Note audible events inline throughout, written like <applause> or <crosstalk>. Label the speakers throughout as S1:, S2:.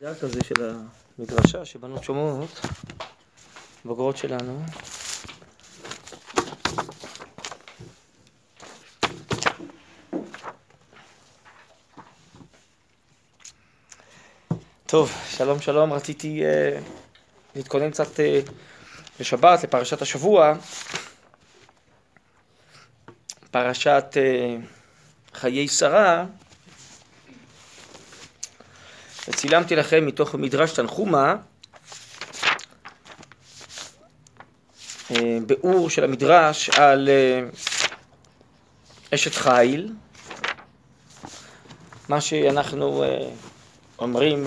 S1: זה כזה של המדרשה שבנות שומעות, בוגרות שלנו. טוב, שלום שלום, רציתי uh, להתכונן קצת uh, לשבת, לפרשת השבוע, פרשת uh, חיי שרה. וצילמתי לכם מתוך מדרש תנחומה ביאור של המדרש על אשת חיל, מה שאנחנו אומרים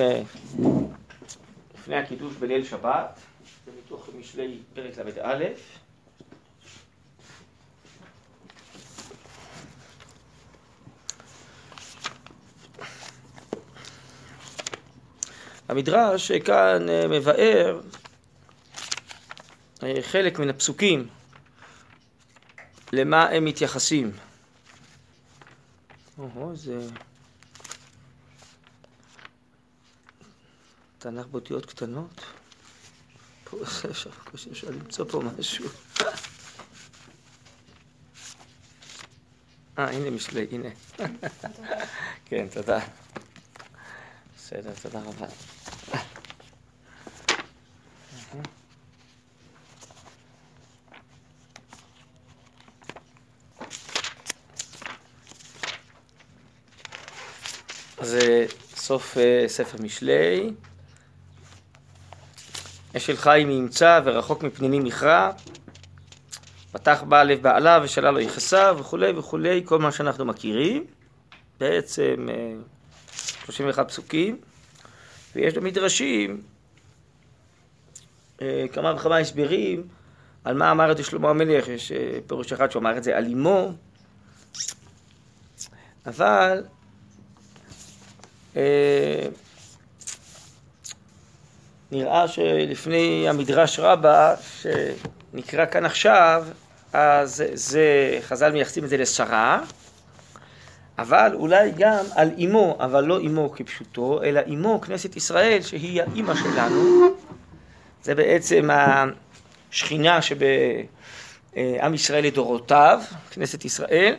S1: לפני הקידוש בליל שבת, זה מתוך משלי פרק ל"א. המדרש כאן מבאר חלק מן הפסוקים, למה הם מתייחסים. או, זה... תנ"ך באותיות קטנות? פה אפשר, אפשר למצוא פה משהו. אה, הנה משלי, הנה. <laughs> כן, תודה. בסדר, תודה רבה. זה סוף ספר משלי. אשל חיים ימצא ורחוק מפנינים מכרע. פתח בה לב בעלה ושלל לו יחסה וכולי וכולי, כל מה שאנחנו מכירים. בעצם 31 פסוקים, ויש במדרשים כמה וכמה הסברים על מה אמר את שלמה המלך, יש פירוש אחד שהוא אמר את זה על אמו, אבל נראה שלפני המדרש רבה שנקרא כאן עכשיו, אז זה, חז"ל מייחסים את זה לשרה, אבל אולי גם על אמו, אבל לא אמו כפשוטו, אלא אמו כנסת ישראל, שהיא האימא שלנו. זה בעצם השכינה שבעם ישראל לדורותיו, כנסת ישראל.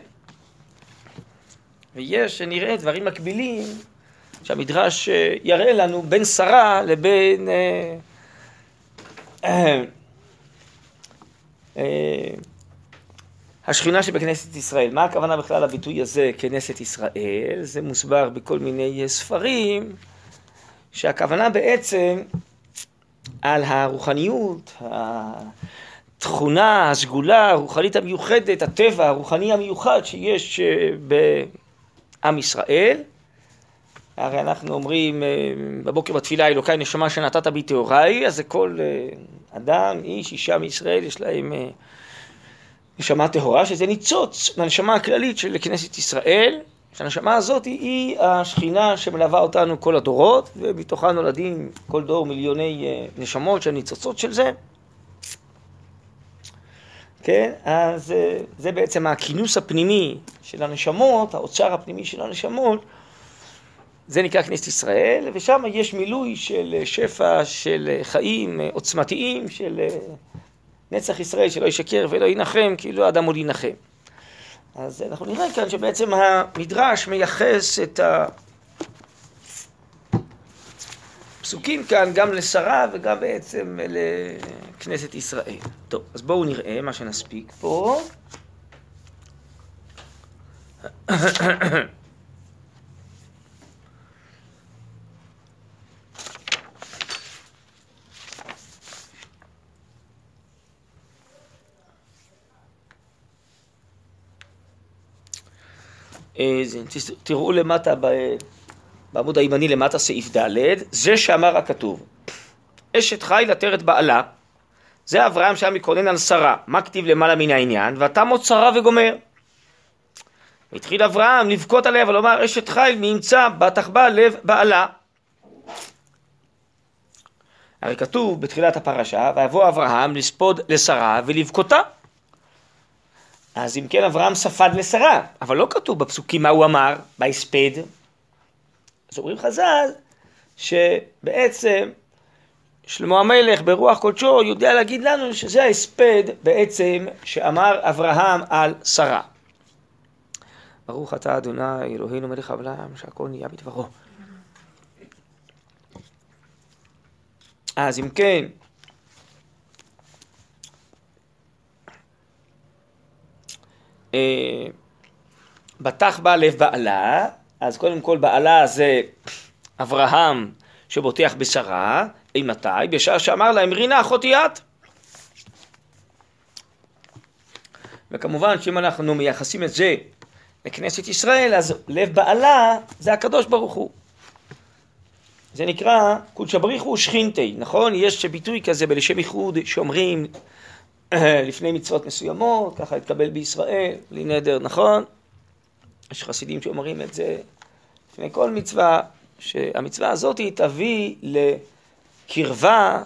S1: ויש, נראה, דברים מקבילים שהמדרש יראה לנו בין שרה לבין אה, אה, אה, השכינה שבכנסת ישראל. מה הכוונה בכלל לביטוי הזה, כנסת ישראל? זה מוסבר בכל מיני ספרים, שהכוונה בעצם על הרוחניות, התכונה, הסגולה, הרוחנית המיוחדת, הטבע הרוחני המיוחד שיש בעם ישראל. הרי אנחנו אומרים בבוקר בתפילה, אלוקיי נשמה שנתת בי טהוריי, אז זה כל אדם, איש, אישה מישראל, יש להם נשמה טהורה, שזה ניצוץ מהנשמה הכללית של כנסת ישראל, שהנשמה הזאת היא השכינה שמלווה אותנו כל הדורות, ומתוכה נולדים כל דור מיליוני נשמות שהן ניצוצות של זה. כן, אז זה בעצם הכינוס הפנימי של הנשמות, האוצר הפנימי של הנשמות, זה נקרא כנסת ישראל, ושם יש מילוי של שפע של חיים עוצמתיים, של נצח ישראל שלא ישקר ולא ינחם, כאילו האדם עוד ינחם. אז אנחנו נראה כאן שבעצם המדרש מייחס את הפסוקים כאן גם לשרה וגם בעצם לכנסת ישראל. טוב, אז בואו נראה מה שנספיק פה. תראו למטה, בעמוד הימני למטה, סעיף ד', זה שאמר הכתוב, אשת חיל עטרת בעלה, זה אברהם שהיה מקונן על שרה, מה כתיב למעלה מן העניין, ואתה מות שרה וגומר. התחיל אברהם לבכות עליה ולומר, אשת חיל מי ימצא בטח בה לב בעלה. הרי כתוב בתחילת הפרשה, ויבוא אברהם לספוד לשרה ולבכותה. אז אם כן אברהם ספד לשרה, אבל לא כתוב בפסוקים מה הוא אמר, בהספד. אז אומרים חז"ל, שבעצם שלמה המלך ברוח קודשו יודע להגיד לנו שזה ההספד בעצם שאמר אברהם על שרה. ברוך אתה אדוני אלוהינו מלך העולם שהכל נהיה בדברו. אז אם כן, אה, בטח בה לב בעלה, אז קודם כל בעלה זה אברהם שבוטח בשרה, אימתי? בשעה שאמר להם רינה אחותי את. וכמובן שאם אנחנו מייחסים את זה לכנסת ישראל, אז לב בעלה זה הקדוש ברוך הוא. זה נקרא קודשא בריחו ושכינתי, נכון? יש ביטוי כזה בלשם ייחוד שאומרים <clears throat> לפני מצוות מסוימות, ככה התקבל בישראל, בלי נדר, נכון? יש חסידים שאומרים את זה לפני כל מצווה, שהמצווה הזאת תביא לקרבה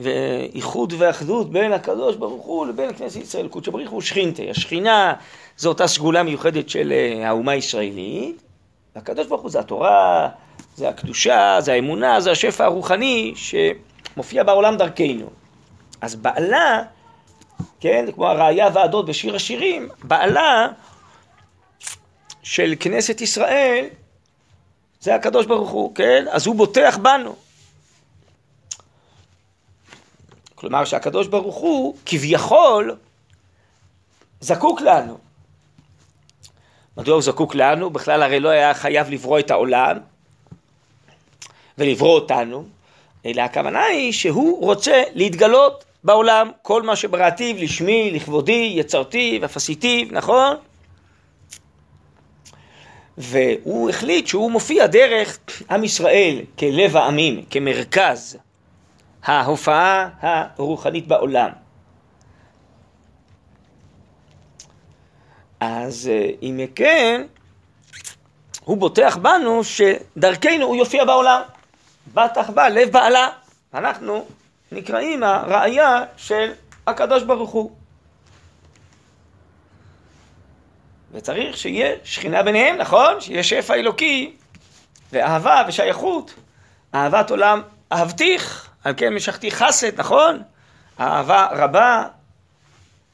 S1: ואיחוד ואחדות בין הקדוש ברוך הוא לבין כנסת ישראל. קודשא בריך הוא שכינתי. השכינה זו אותה סגולה מיוחדת של אה, האומה הישראלית, והקדוש ברוך הוא זה התורה, זה הקדושה, זה האמונה, זה השפע הרוחני שמופיע בעולם דרכנו. אז בעלה, כן, כמו הראייה ועדות בשיר השירים, בעלה של כנסת ישראל זה הקדוש ברוך הוא, כן? אז הוא בוטח בנו. כלומר שהקדוש ברוך הוא כביכול זקוק לנו. מדוע הוא זקוק לנו? בכלל הרי לא היה חייב לברוא את העולם ולברוא אותנו, אלא הכוונה היא שהוא רוצה להתגלות בעולם, כל מה שבראתיו, לשמי, לכבודי, יצרתי ואף עשיתיו, נכון? והוא החליט שהוא מופיע דרך עם ישראל כלב העמים, כמרכז ההופעה הרוחנית בעולם. אז אה, אם כן, הוא בוטח בנו שדרכנו הוא יופיע בעולם. בטח בא לב בעלה. אנחנו נקראים הראייה של הקדוש ברוך הוא. וצריך שיהיה שכינה ביניהם, נכון? שיהיה שפע אלוקי ואהבה ושייכות. אהבת עולם אהבתיך, על כן משכתי חסד, נכון? אהבה רבה,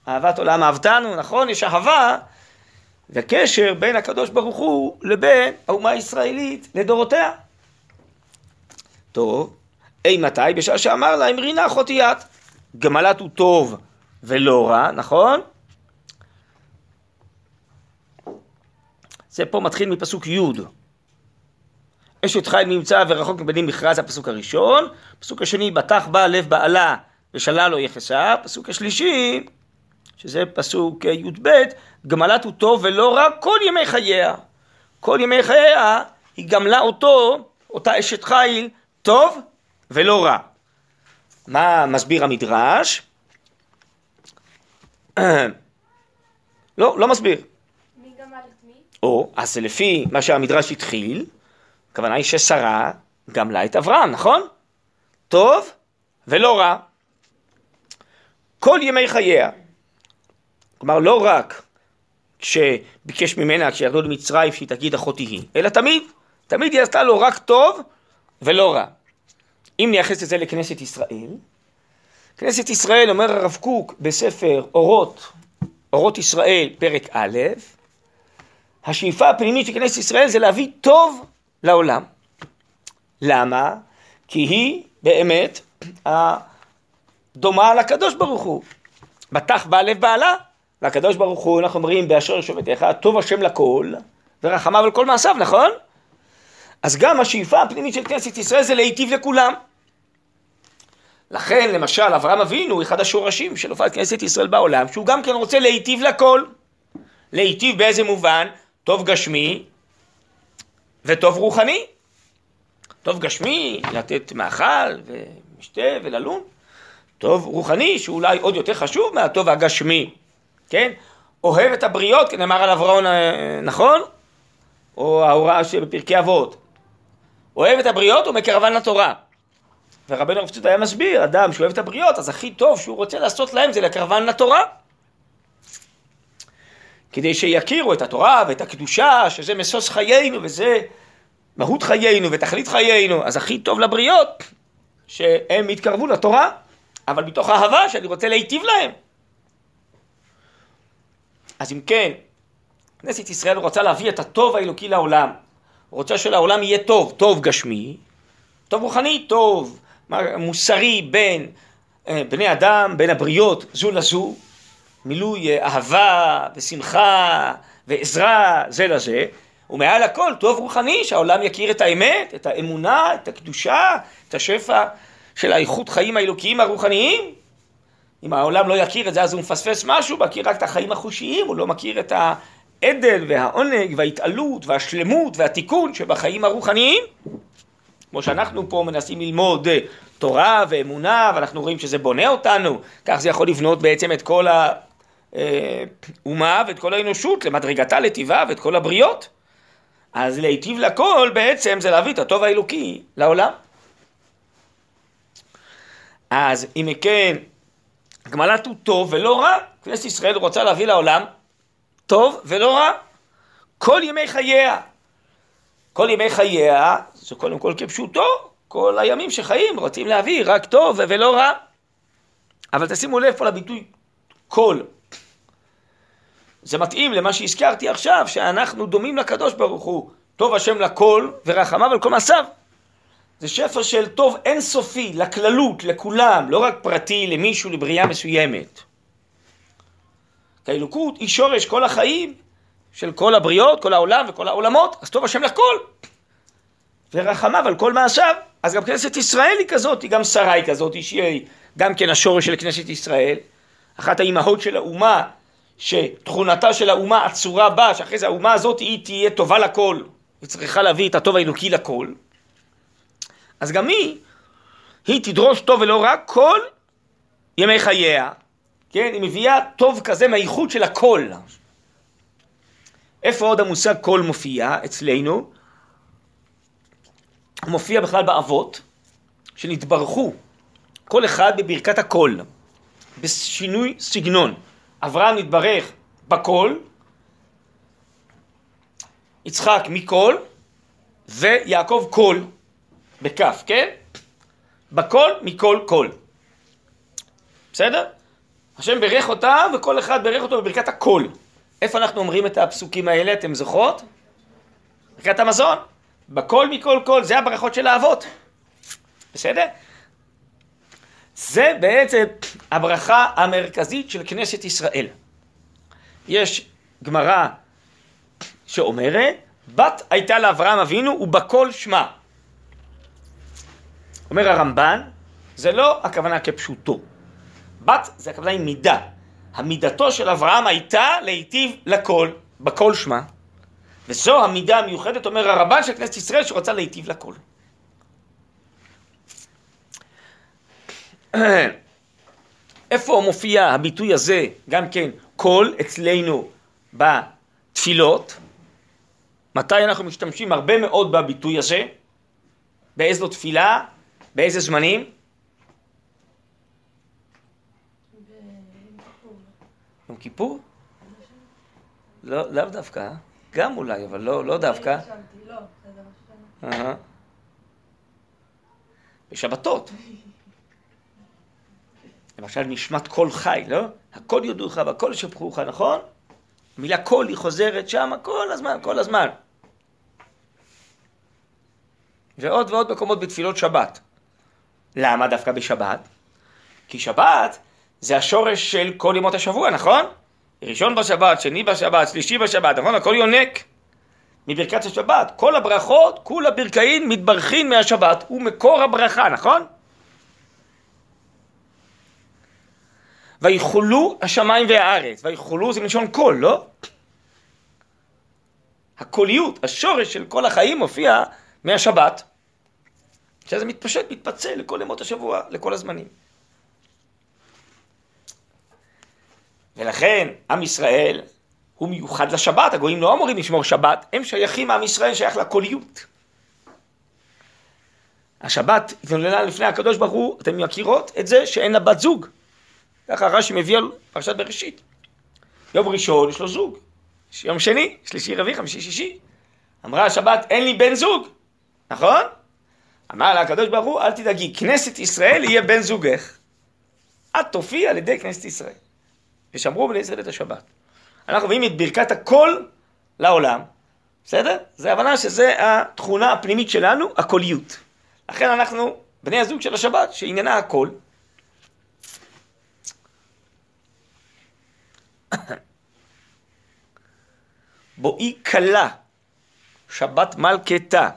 S1: אהבת עולם אהבתנו, נכון? יש אהבה וקשר בין הקדוש ברוך הוא לבין האומה הישראלית לדורותיה. טוב, אי מתי? בשעה שאמר לה, אמרי נא אחותי את. גמלת הוא טוב ולא רע, נכון? זה פה מתחיל מפסוק י' אשת חיל נמצא ורחוק מבנים מכרז הפסוק הראשון, פסוק השני בטח בה לב בעלה ושלל לו יחסה, פסוק השלישי, שזה פסוק י"ב, גמלת הוא טוב ולא רע כל ימי חייה. כל ימי חייה היא גמלה אותו, אותה אשת חיל, טוב ולא רע. מה מסביר המדרש? <clears throat> לא, לא מסביר.
S2: מי גמל את מי?
S1: או, אז זה לפי מה שהמדרש התחיל, הכוונה היא ששרה גמלה את אברהם, נכון? טוב ולא רע. כל ימי חייה. כלומר, לא רק כשביקש ממנה, כשירדו למצרים, שהיא תגיד אחותי היא, אלא תמיד, תמיד היא עשתה לו רק טוב ולא רע. אם נייחס את זה לכנסת ישראל, כנסת ישראל, אומר הרב קוק בספר אורות, אורות ישראל, פרק א', השאיפה הפנימית של כנסת ישראל זה להביא טוב לעולם. למה? כי היא באמת דומה לקדוש ברוך הוא. בטח בא לב בעלה, והקדוש ברוך הוא, אנחנו אומרים, באשר שומתך, טוב השם לכל, ורחמיו על כל מעשיו, נכון? אז גם השאיפה הפנימית של כנסת ישראל זה להיטיב לכולם. לכן, למשל, אברהם אבינו הוא אחד השורשים של הופעת כנסת ישראל בעולם, שהוא גם כן רוצה להיטיב לכל. להיטיב באיזה מובן? טוב גשמי וטוב רוחני. טוב גשמי, לתת מאכל ומשתה וללון. טוב רוחני, שאולי עוד יותר חשוב מהטוב הגשמי, כן? אוהב את הבריות, כנאמר על אברהם, אה, נכון? או ההוראה שבפרקי אבות. אוהב את הבריות ומקרבן לתורה. ורבנו הרב צוד היה מסביר, אדם שאוהב את הבריות, אז הכי טוב שהוא רוצה לעשות להם זה לקרבן לתורה. כדי שיכירו את התורה ואת הקדושה, שזה משוש חיינו וזה מהות חיינו ותכלית חיינו, אז הכי טוב לבריות שהם יתקרבו לתורה, אבל מתוך אהבה שאני רוצה להיטיב להם. אז אם כן, כנסת ישראל רוצה להביא את הטוב האלוקי לעולם. רוצה שלעולם יהיה טוב, טוב גשמי, טוב רוחני, טוב מוסרי בין אה, בני אדם, בין הבריות זו לזו, מילוי אה, אהבה ושמחה ועזרה זה לזה, ומעל הכל טוב רוחני, שהעולם יכיר את האמת, את האמונה, את הקדושה, את השפע של האיכות חיים האלוקיים הרוחניים. אם העולם לא יכיר את זה אז הוא מפספס משהו, מכיר רק את החיים החושיים, הוא לא מכיר את העדל והעונג וההתעלות והשלמות והתיקון שבחיים הרוחניים. כמו שאנחנו פה מנסים ללמוד אה, תורה ואמונה, ואנחנו רואים שזה בונה אותנו, כך זה יכול לבנות בעצם את כל האומה אה, ואת כל האנושות למדרגתה, לטיבה ואת כל הבריות. אז להיטיב לכל בעצם זה להביא את הטוב האלוקי לעולם. אז אם כן, גמלת הוא טוב ולא רע, כנסת ישראל רוצה להביא לעולם טוב ולא רע. כל ימי חייה. כל ימי חייה זה קודם כל כפשוטו, כל הימים שחיים רוצים להביא רק טוב ולא רע. אבל תשימו לב פה לביטוי כל. זה מתאים למה שהזכרתי עכשיו, שאנחנו דומים לקדוש ברוך הוא. טוב השם לכל ורחמיו על כל מעשיו. זה שפע של טוב אינסופי, לכללות, לכולם, לא רק פרטי למישהו, לבריאה מסוימת. כי האלוקות היא שורש כל החיים של כל הבריות, כל העולם וכל העולמות, אז טוב השם לכל. ורחמיו על כל מעשיו. אז גם כנסת ישראל היא כזאת, היא גם שרה היא כזאת, שהיא גם כן השורש של כנסת ישראל, אחת האימהות של האומה, שתכונתה של האומה עצורה בה, שאחרי זה האומה הזאת היא תהיה טובה לכל, היא צריכה להביא את הטוב האלוקי לכל. אז גם היא, היא תדרוש טוב ולא רע כל ימי חייה, כן? היא מביאה טוב כזה מהאיכות של הכל. איפה עוד המושג כל מופיע אצלנו? הוא מופיע בכלל באבות, שנתברכו כל אחד בברכת הכל, בשינוי סגנון. אברהם נתברך בכל, יצחק מכל, ויעקב כל. בכף, כן? בכל מכל כל. בסדר? השם בירך אותם וכל אחד בירך אותו בברכת הכל. איפה אנחנו אומרים את הפסוקים האלה, אתם זוכרות? ברכת המזון. בכל מכל כל, זה הברכות של האבות. בסדר? זה בעצם הברכה המרכזית של כנסת ישראל. יש גמרא שאומרת, בת הייתה לאברהם אבינו ובכל שמה. אומר הרמב"ן, זה לא הכוונה כפשוטו. בת זה הכוונה עם מידה. המידתו של אברהם הייתה להיטיב לכל, בכל שמה. וזו המידה המיוחדת, אומר הרמב"ן של כנסת ישראל, שרוצה להיטיב לכל. <clears throat> איפה מופיע הביטוי הזה, גם כן, קול אצלנו בתפילות? מתי אנחנו משתמשים הרבה מאוד בביטוי הזה? באיזו תפילה? באיזה זמנים? יום כיפור? לא, לאו דווקא, גם אולי, אבל לא, לא דווקא. בשבתות. <laughs> למשל נשמת קול חי, לא? הכל יודוך והכל ישבחוך, נכון? המילה קול היא חוזרת שם כל הזמן, כל הזמן. ועוד ועוד מקומות בתפילות שבת. למה דווקא בשבת? כי שבת זה השורש של כל ימות השבוע, נכון? ראשון בשבת, שני בשבת, שלישי בשבת, נכון? הכל יונק מברכת השבת. כל הברכות, כול הברכאים מתברכין מהשבת, הוא מקור הברכה, נכון? ויחולו השמיים והארץ, ויחולו זה מלשון קול, לא? הקוליות, השורש של כל החיים מופיע מהשבת. שזה מתפשט, מתפצל לכל ימות השבוע, לכל הזמנים. ולכן עם ישראל הוא מיוחד לשבת, הגויים לא אמורים לשמור שבת, הם שייכים, עם ישראל שייך לקוליות. השבת התנוללה לפני הקדוש ברוך הוא, אתם מכירות את זה שאין לה בת זוג. ככה רש"י מביא על פרשת בראשית. יום ראשון יש לו זוג, יום שני, שלישי, רביעי, חמישי, שישי. אמרה השבת, אין לי בן זוג, נכון? אמר לה הקדוש ברוך הוא, אל תדאגי, כנסת ישראל יהיה בן זוגך. את תופיע על ידי כנסת ישראל. ושמרו בני ישראל את השבת. אנחנו רואים את ברכת הקול לעולם, בסדר? זה הבנה שזה התכונה הפנימית שלנו, הקוליות. לכן אנחנו בני הזוג של השבת, שעניינה הקול. בואי כלה, שבת מלכתה,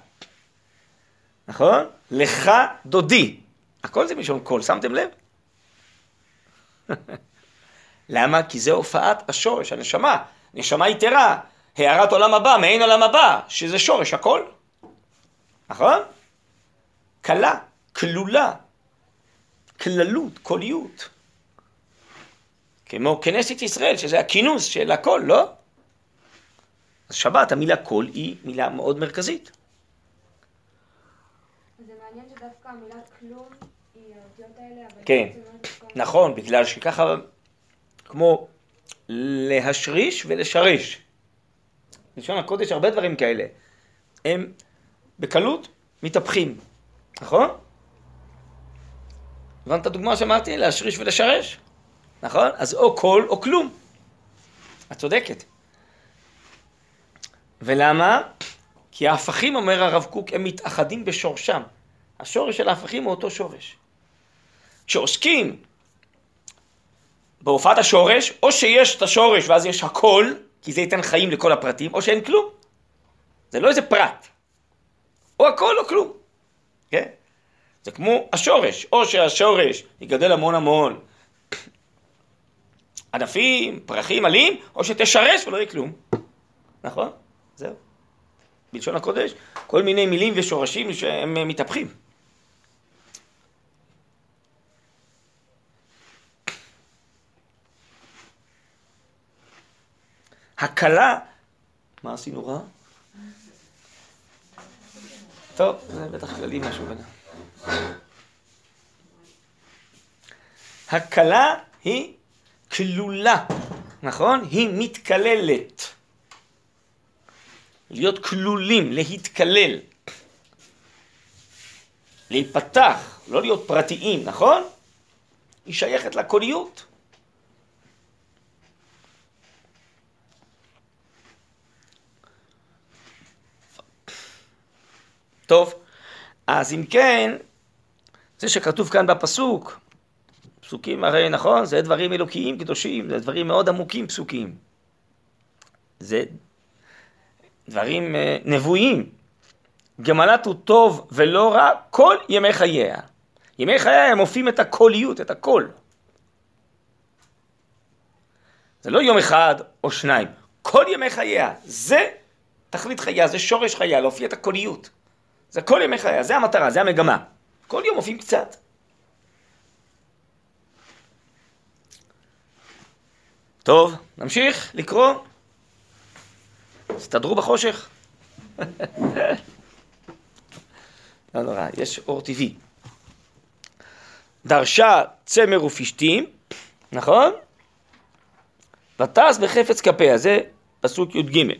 S1: נכון? לך דודי. הכל זה מלשון קול, שמתם לב? <laughs> למה? כי זה הופעת השורש, הנשמה, נשמה יתרה, הערת עולם הבא, מעין עולם הבא, שזה שורש הכל. נכון? כלה, כלולה, כללות, קוליות. כמו כנסת ישראל, שזה הכינוס של הכל, לא? אז שבת, המילה קול היא מילה מאוד מרכזית.
S2: זה מעניין שדווקא המילה כלום היא האותיות האלה, אבל...
S1: כן.
S2: לא
S1: נכון, בגלל שככה, כמו להשריש ולשרש. בלשון הקודש הרבה דברים כאלה. הם בקלות מתהפכים, נכון? הבנת את הדוגמה שאמרתי? להשריש ולשרש, נכון? אז או כל או כלום. את צודקת. ולמה? כי ההפכים, אומר הרב קוק, הם מתאחדים בשורשם. השורש של ההפכים הוא אותו שורש. כשעוסקים בהופעת השורש, או שיש את השורש ואז יש הכל, כי זה ייתן חיים לכל הפרטים, או שאין כלום. זה לא איזה פרט. או הכל או כלום. כן? זה כמו השורש, או שהשורש יגדל המון המון <coughs> ענפים, פרחים, עלים, או שתשרש ולא יהיה כלום. נכון? זהו. בלשון הקודש, כל מיני מילים ושורשים שהם מתהפכים. הקלה, מה עשינו רע? טוב, זה בטח כללי משהו בנה. הקלה היא כלולה, נכון? היא מתקללת. להיות כלולים, להתקלל. להיפתח, לא להיות פרטיים, נכון? היא שייכת לקוליות. טוב, אז אם כן, זה שכתוב כאן בפסוק, פסוקים הרי נכון, זה דברים אלוקיים קדושים, זה דברים מאוד עמוקים פסוקים. זה דברים אה, נבואיים. גמלת הוא טוב ולא רע כל ימי חייה. ימי חייה הם מופיעים את הקוליות, את הקול. זה לא יום אחד או שניים, כל ימי חייה. זה תכלית חייה, זה שורש חייה, להופיע את הקוליות. זה כל ימי חייה, זה המטרה, זה המגמה. כל יום מופיעים קצת. טוב, נמשיך לקרוא. הסתדרו בחושך. <laughs> לא נורא, יש אור טבעי. דרשה צמר ופשתים, נכון? ותעש בחפץ כפיה, זה פסוק י"ג.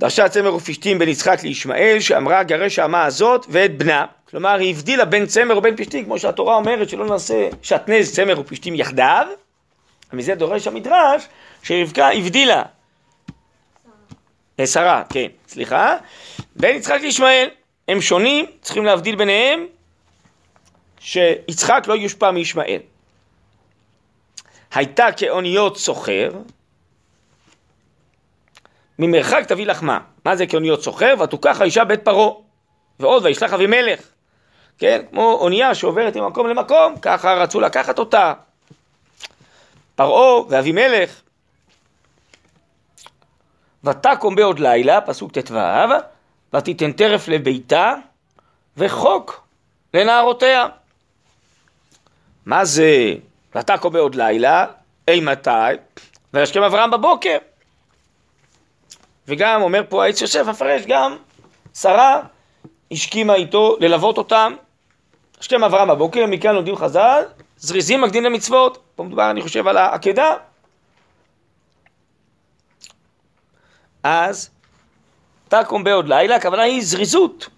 S1: דרשה צמר ופשתים בין יצחק לישמעאל, שאמרה גרש האמה הזאת ואת בנה. כלומר, היא הבדילה בין צמר ובין פשתים, כמו שהתורה אומרת שלא נעשה שעטנז צמר ופשתים יחדיו. ומזה דורש המדרש שרבקה הבדילה. אה, שרה, כן, סליחה. בין יצחק לישמעאל. הם שונים, צריכים להבדיל ביניהם, שיצחק לא יושפע מישמעאל. הייתה כאוניות סוחר, ממרחק תביא לחמה. מה זה כאוניות סוחר? ותוקח האישה בית פרעה. ועוד וישלח אבימלך. כן, כמו אונייה שעוברת ממקום למקום, ככה רצו לקחת אותה. פרעה ואבימלך. ותקום בעוד לילה, פסוק ט"ו, ותיתן טרף לביתה וחוק לנערותיה. מה זה ותקום בעוד לילה? אי מתי? וישכם אברהם בבוקר. וגם אומר פה העץ יוסף המפרש גם שרה השכימה איתו ללוות אותם. השכם אברהם בבוקר, מכאן לומדים חז"ל, זריזים מקדים למצוות. פה מדובר אני חושב על העקדה. אז תקום בעוד לילה, הכוונה היא זריזות.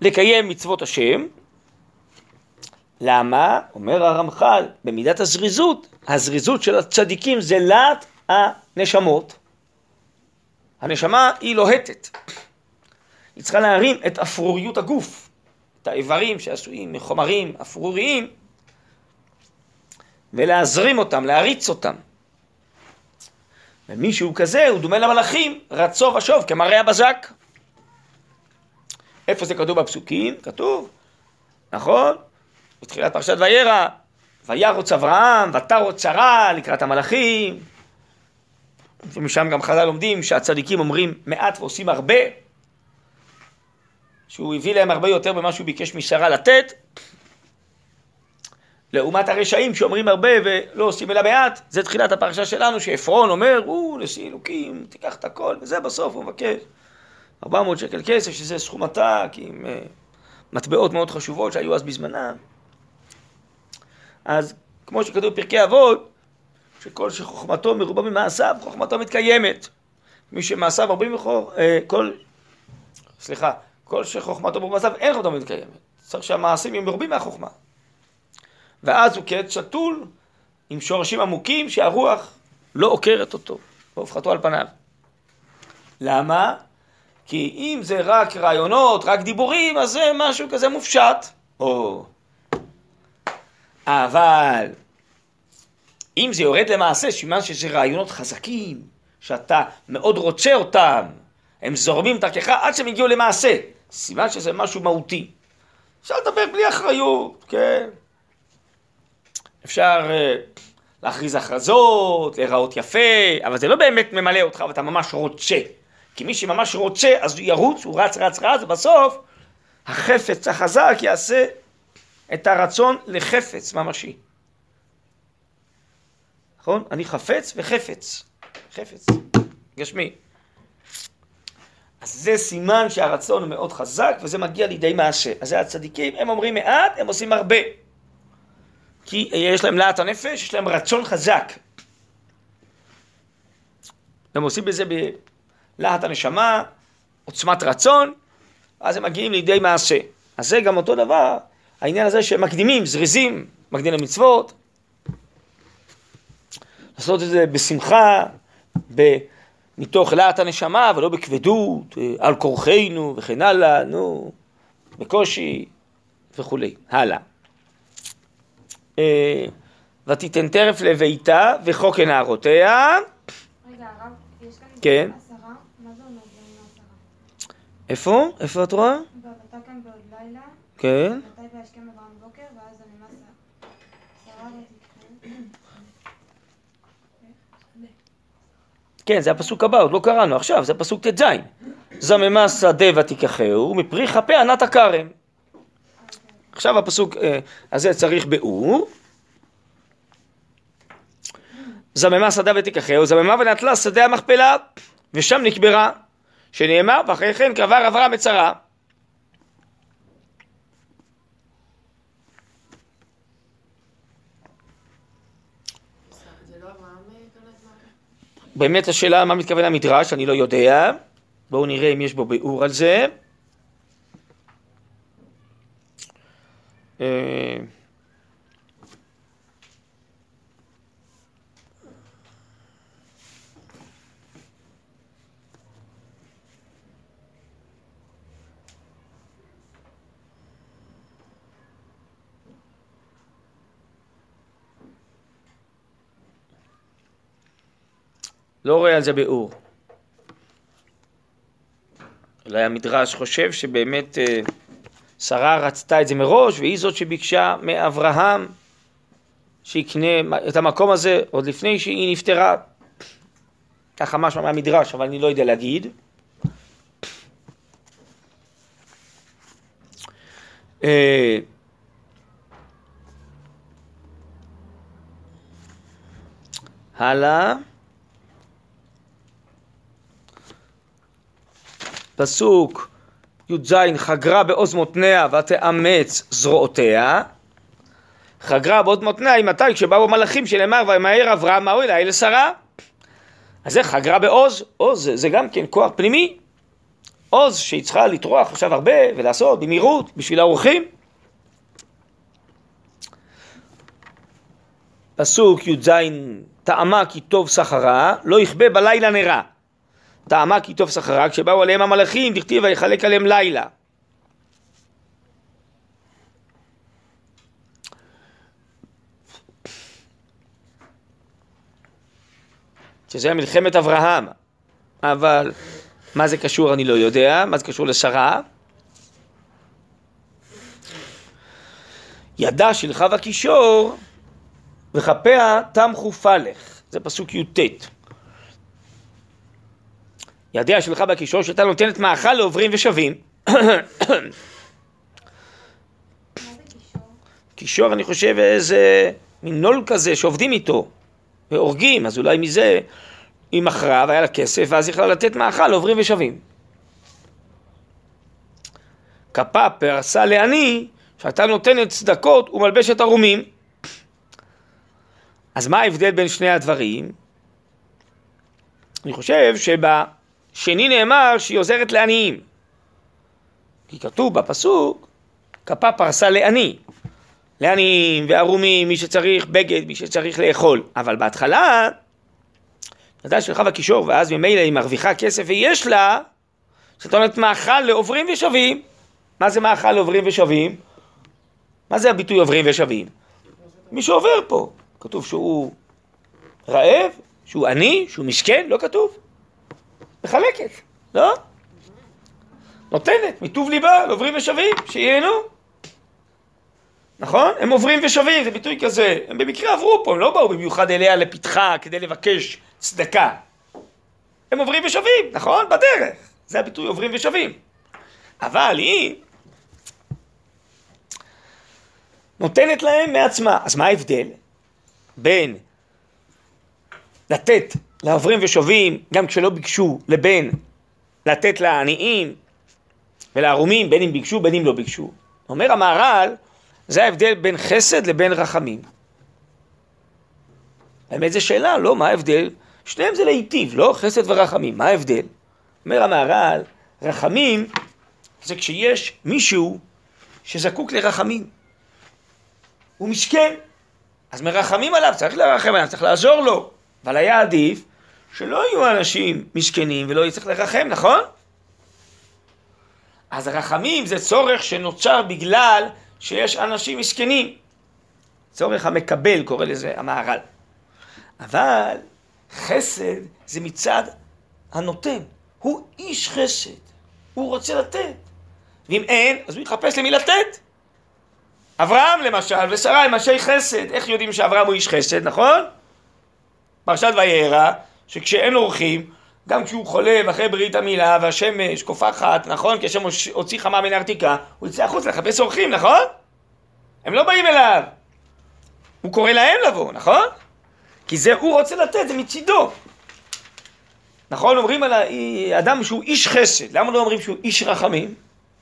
S1: לקיים מצוות השם. למה? אומר הרמח"ל, במידת הזריזות, הזריזות של הצדיקים זה להט הנשמות. הנשמה היא לוהטת. היא צריכה להרים את אפרוריות הגוף, את האיברים שעשויים מחומרים אפרוריים, ולהזרים אותם, להריץ אותם. ומישהו כזה הוא דומה למלאכים, רצו ושוב, כמראה הבזק. איפה זה כתוב בפסוקים? כתוב, נכון? בתחילת פרשת וירא, וירוץ אברהם, ותרוץ שרה לקראת המלאכים. ומשם גם חז"ל לומדים שהצדיקים אומרים מעט ועושים הרבה, שהוא הביא להם הרבה יותר ממה שהוא ביקש משרה לתת, לעומת הרשעים שאומרים הרבה ולא עושים אלא מעט, זה תחילת הפרשה שלנו, שעפרון אומר, הוא נשיא אלוקים, תיקח את הכל, וזה בסוף הוא מבקש 400 שקל כסף, שזה סכום עתק, עם uh, מטבעות מאוד חשובות שהיו אז בזמנם. אז כמו שכתוב בפרקי אבות, שכל שחוכמתו מרובה ממעשיו, חוכמתו מתקיימת. מי שמעשיו מרובים מחור, אה, כל, סליחה, כל שחוכמתו מרובה ממעשיו, אין חוכמתו מתקיימת. צריך שהמעשים יהיו מרובים מהחוכמה. ואז הוא כעץ שתול עם שורשים עמוקים שהרוח לא עוקרת אותו, בהופכתו על פניו. למה? כי אם זה רק רעיונות, רק דיבורים, אז זה משהו כזה מופשט. או... אבל אם זה יורד למעשה, סימן שזה רעיונות חזקים, שאתה מאוד רוצה אותם, הם זורמים דרכך עד שהם הגיעו למעשה. סימן שזה משהו מהותי. אפשר לדבר בלי אחריות, כן? אפשר uh, להכריז הכרזות, להיראות יפה, אבל זה לא באמת ממלא אותך ואתה ממש רוצה. כי מי שממש רוצה, אז הוא ירוץ, הוא רץ, רץ, רץ, ובסוף החפץ החזק יעשה את הרצון לחפץ ממשי. נכון? אני חפץ וחפץ. חפץ. גשמי. אז זה סימן שהרצון הוא מאוד חזק וזה מגיע לידי מעשה. אז זה הצדיקים, הם אומרים מעט, הם עושים הרבה. כי יש להם להט הנפש, יש להם רצון חזק. הם עושים בזה בלהט הנשמה, עוצמת רצון, אז הם מגיעים לידי מעשה. אז זה גם אותו דבר, העניין הזה שהם מקדימים, זריזים, מקדים למצוות, לעשות את זה בשמחה, ב... מתוך להט הנשמה, ולא בכבדות, אה, על כורחנו וכן הלאה, נו, בקושי וכולי. הלאה. אה, ותיתן טרף לביתה וחוקן נערותיה.
S2: רגע, הרב, יש כאן
S1: כן.
S2: עשרה? מה זה אומר עשרה?
S1: איפה? איפה את רואה?
S2: ואתה כאן בעוד לילה,
S1: כן.
S2: מתי וישכם אברהם בוקר, ואז אני מסה. שרה ותקחו.
S1: כן, זה הפסוק הבא, עוד לא קראנו עכשיו, זה הפסוק ט"ז. זממה שדה ותיקחהו, מפרי כפה ענת הכרם. עכשיו הפסוק אה, הזה צריך ביאור. זממה שדה ותיקחהו, זממה ונטלה שדה המכפלה, ושם נקברה, שנאמר, ואחרי כן קבר אברהם את שרה.
S3: זה לא אברהם קנה את מה?
S1: באמת השאלה מה מתכוון המדרש, אני לא יודע. בואו נראה אם יש בו ביאור על זה. לא רואה על זה ביאור. אולי המדרש חושב שבאמת אה, שרה רצתה את זה מראש, והיא זאת שביקשה מאברהם שיקנה את המקום הזה עוד לפני שהיא נפטרה. ככה משמע מהמדרש, אבל אני לא יודע להגיד. אה, הלאה. פסוק י"ז, חגרה בעוז מותניה ותאמץ זרועותיה. חגרה בעוז מותניה היא מתי? כשבאו המלאכים שנאמר וימהר אברהם מהו אליי לשרה. אז זה חגרה בעוז, עוז זה, זה גם כן כוח פנימי. עוז שהיא צריכה לטרוח עכשיו הרבה ולעשות במהירות בשביל האורחים. פסוק י"ז, טעמה כי טוב סחרה, לא יכבה בלילה נרה. טעמה כי טוב סחרה, כשבאו עליהם המלאכים, דכתיב ויחלק עליהם לילה. שזה מלחמת אברהם, אבל מה זה קשור אני לא יודע, מה זה קשור לשרה? ידה של חווה קישור וכפיה תמכו פלך, זה פסוק י"ט. ידיה של חווה קישור שהייתה נותנת מאכל לעוברים ושבים.
S2: קישור?
S1: אני חושב איזה מין נול כזה שעובדים איתו והורגים, אז אולי מזה היא מכרה והיה לה כסף ואז היא יכלה לתת מאכל לעוברים ושבים. כפה פרסה לעני שהייתה נותנת צדקות ומלבשת ערומים. אז מה ההבדל בין שני הדברים? אני חושב שבשני נאמר שהיא עוזרת לעניים. כי כתוב בפסוק, כפה פרסה לעני. לעניים וערומים, מי שצריך בגד, מי שצריך לאכול. אבל בהתחלה, ידעה של חווה קישור, ואז ממילא היא מרוויחה כסף ויש לה, זאת אומרת מאכל לעוברים ושבים. מה זה מאכל לעוברים ושבים? מה זה הביטוי עוברים ושבים? מי שעובר פה. כתוב שהוא רעב, שהוא עני, שהוא מסכן, לא כתוב. מחלקת, לא? נותנת, מטוב ליבה, לעוברים ושבים, שייהנו. נכון? הם עוברים ושבים, זה ביטוי כזה. הם במקרה עברו פה, הם לא באו במיוחד אליה לפתחה כדי לבקש צדקה. הם עוברים ושבים, נכון? בדרך. זה הביטוי עוברים ושבים. אבל היא נותנת להם מעצמה. אז מה ההבדל בין לתת לעוברים ושבים, גם כשלא ביקשו, לבין לתת לעניים ולערומים, בין אם ביקשו, בין אם לא ביקשו? אומר המהר"ל, זה ההבדל בין חסד לבין רחמים. האמת זו שאלה, לא? מה ההבדל? שניהם זה להיטיב, לא? חסד ורחמים. מה ההבדל? אומר המהר"ל, רחמים זה כשיש מישהו שזקוק לרחמים. הוא מסכן, אז מרחמים עליו, צריך לרחם עליו, צריך לעזור לו. אבל היה עדיף שלא יהיו אנשים מסכנים ולא יצטרך לרחם, נכון? אז הרחמים זה צורך שנוצר בגלל שיש אנשים מסכנים. צורך המקבל קורא לזה המהר"ל. אבל חסד זה מצד הנותן. הוא איש חסד, הוא רוצה לתת. ואם אין, אז הוא יחפש למי לתת. אברהם למשל ושרה הם אנשי חסד. איך יודעים שאברהם הוא איש חסד, נכון? פרשת וירא, שכשאין אורחים, גם כשהוא חולה ואחרי ברית המילה והשמש קופחת, נכון? כי השם הוציא חמה מן הארתיקה, הוא יצא החוצה לחפש אורחים, נכון? הם לא באים אליו. הוא קורא להם לבוא, נכון? כי זה הוא רוצה לתת, זה מצידו. נכון? אומרים על האדם שהוא איש חסד. למה לא אומרים שהוא איש רחמים?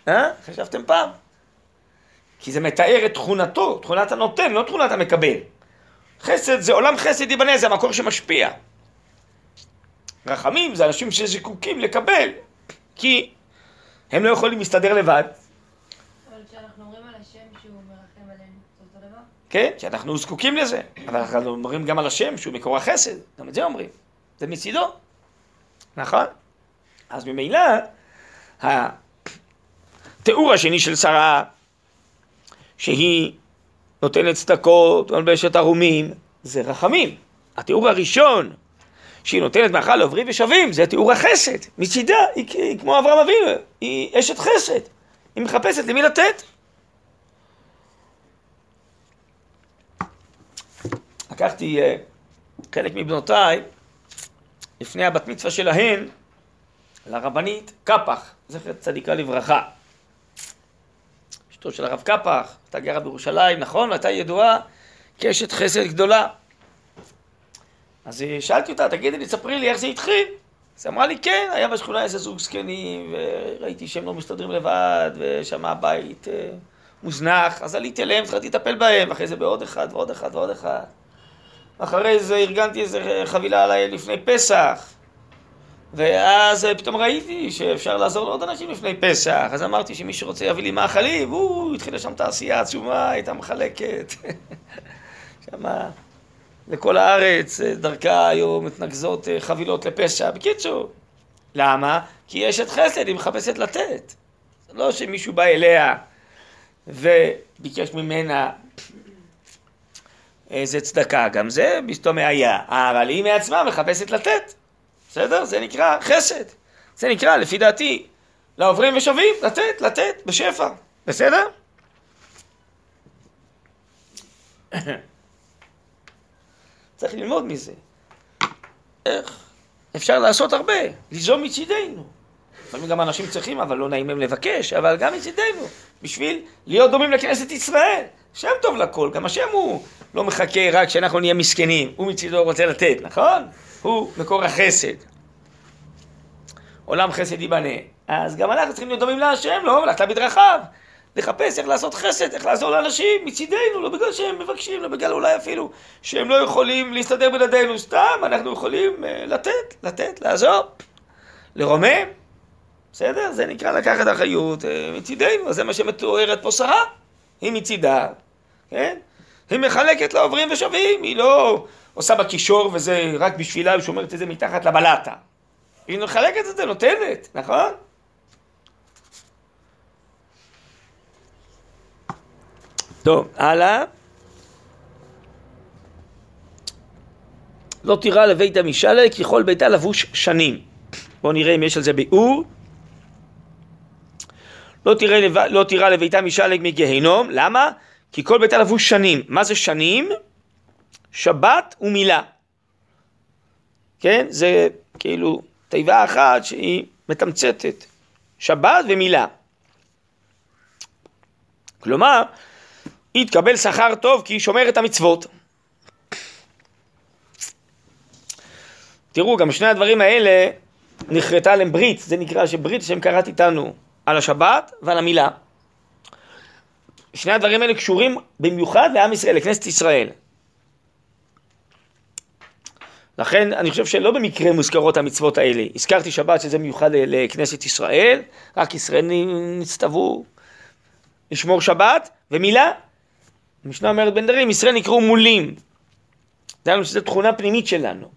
S1: אה? חשבתם פעם? כי זה מתאר את תכונתו, תכונת הנותן, לא תכונת המקבל. חסד זה עולם חסד ייבנה, זה המקור שמשפיע. רחמים זה אנשים שזקוקים לקבל, כי הם לא יכולים להסתדר לבד.
S3: אבל כשאנחנו אומרים על השם שהוא מרחם עלינו, זה אותו דבר?
S1: כן, שאנחנו זקוקים לזה. אבל אנחנו אומרים גם על השם שהוא מקור החסד, גם את זה אומרים. זה מצידו. נכון? אז ממילא, התיאור השני של שרה, שהיא נותנת צדקות, מלבשת ערומים, זה רחמים. התיאור הראשון, שהיא נותנת מאכל לעוברים ושבים, זה תיאור החסד. מצידה, היא, היא כמו אברהם אבינו, היא אשת חסד. היא מחפשת למי לתת. לקחתי uh, חלק מבנותיי, לפני הבת מצווה שלהן, לרבנית קפח, זכר צדיקה לברכה. אשתו של הרב קפח, הייתה גרה בירושלים, נכון? והייתה ידועה כאשת חסד גדולה. אז שאלתי אותה, תגידי לי, ספרי לי איך זה התחיל. אז אמרה לי, כן, היה בשכונה איזה זוג זקנים, וראיתי שהם לא מסתדרים לבד, ושם הבית אה, מוזנח, אז עליתי אליהם, התחלתי לטפל בהם, אחרי זה בעוד אחד ועוד אחד ועוד אחד. אחרי זה ארגנתי איזה חבילה עליי לפני פסח. ואז פתאום ראיתי שאפשר לעזור לעוד אנשים לפני פסח, אז אמרתי שמי שרוצה יביא לי מאכלים, הוא התחילה שם תעשייה עצומה, הייתה מחלקת. <laughs> שמה לכל הארץ, אה, דרכה היו מתנקזות אה, חבילות לפשע. בקיצור, למה? כי יש את חסד, היא מחפשת לתת. זה לא שמישהו בא אליה וביקש ממנה <sniffs> איזה צדקה, גם זה בסתום היה, אבל היא מעצמה מחפשת לתת. בסדר? זה נקרא חסד. זה נקרא, לפי דעתי, לעוברים ושווים, לתת, לתת, בשפע. בסדר? <laughs> צריך ללמוד מזה. איך? אפשר לעשות הרבה, ליזום מצידנו. לפעמים גם אנשים צריכים, אבל לא נעים להם לבקש, אבל גם מצידנו, בשביל להיות דומים לכנסת ישראל. שם טוב לכל, גם השם הוא לא מחכה רק שאנחנו נהיה מסכנים, הוא מצידו רוצה לתת, נכון? הוא מקור החסד. עולם חסד ייבנה. אז גם אנחנו צריכים להיות דומים להשם, לא? ולכת בדרכיו. לחפש איך לעשות חסד, איך לעזור לאנשים מצידנו, לא בגלל שהם מבקשים, לא בגלל אולי אפילו שהם לא יכולים להסתדר בלעדינו, סתם אנחנו יכולים uh, לתת, לתת, לעזור, לרומם, בסדר? זה נקרא לקחת אחריות uh, מצידנו, זה מה שמתוארת פה שרה, היא מצידה, כן? היא מחלקת לעוברים ושווים, היא לא עושה בקישור וזה רק בשבילה, היא שומרת את זה מתחת לבלטה. היא מחלקת את זה, נותנת, נכון? טוב, הלאה. לא תירא לבית המשאלה ככל ביתה לבוש שנים. בואו נראה אם יש על זה ביאור. לא תירא, לא לביתה משלג מגהנום, למה? כי כל ביתה לבוש שנים. מה זה שנים? שבת ומילה. כן? זה כאילו תיבה אחת שהיא מתמצתת. שבת ומילה. כלומר, היא תקבל שכר טוב כי היא שומרת המצוות. תראו, גם שני הדברים האלה נכרתה להם ברית, זה נקרא שברית השם קראת איתנו על השבת ועל המילה. שני הדברים האלה קשורים במיוחד לעם ישראל, לכנסת ישראל. לכן אני חושב שלא במקרה מוזכרות המצוות האלה. הזכרתי שבת שזה מיוחד לכנסת ישראל, רק ישראל נצטוו לשמור שבת, ומילה, המשנה אומרת בן דרים, ישראל נקראו מולים. דהיינו שזו תכונה פנימית שלנו.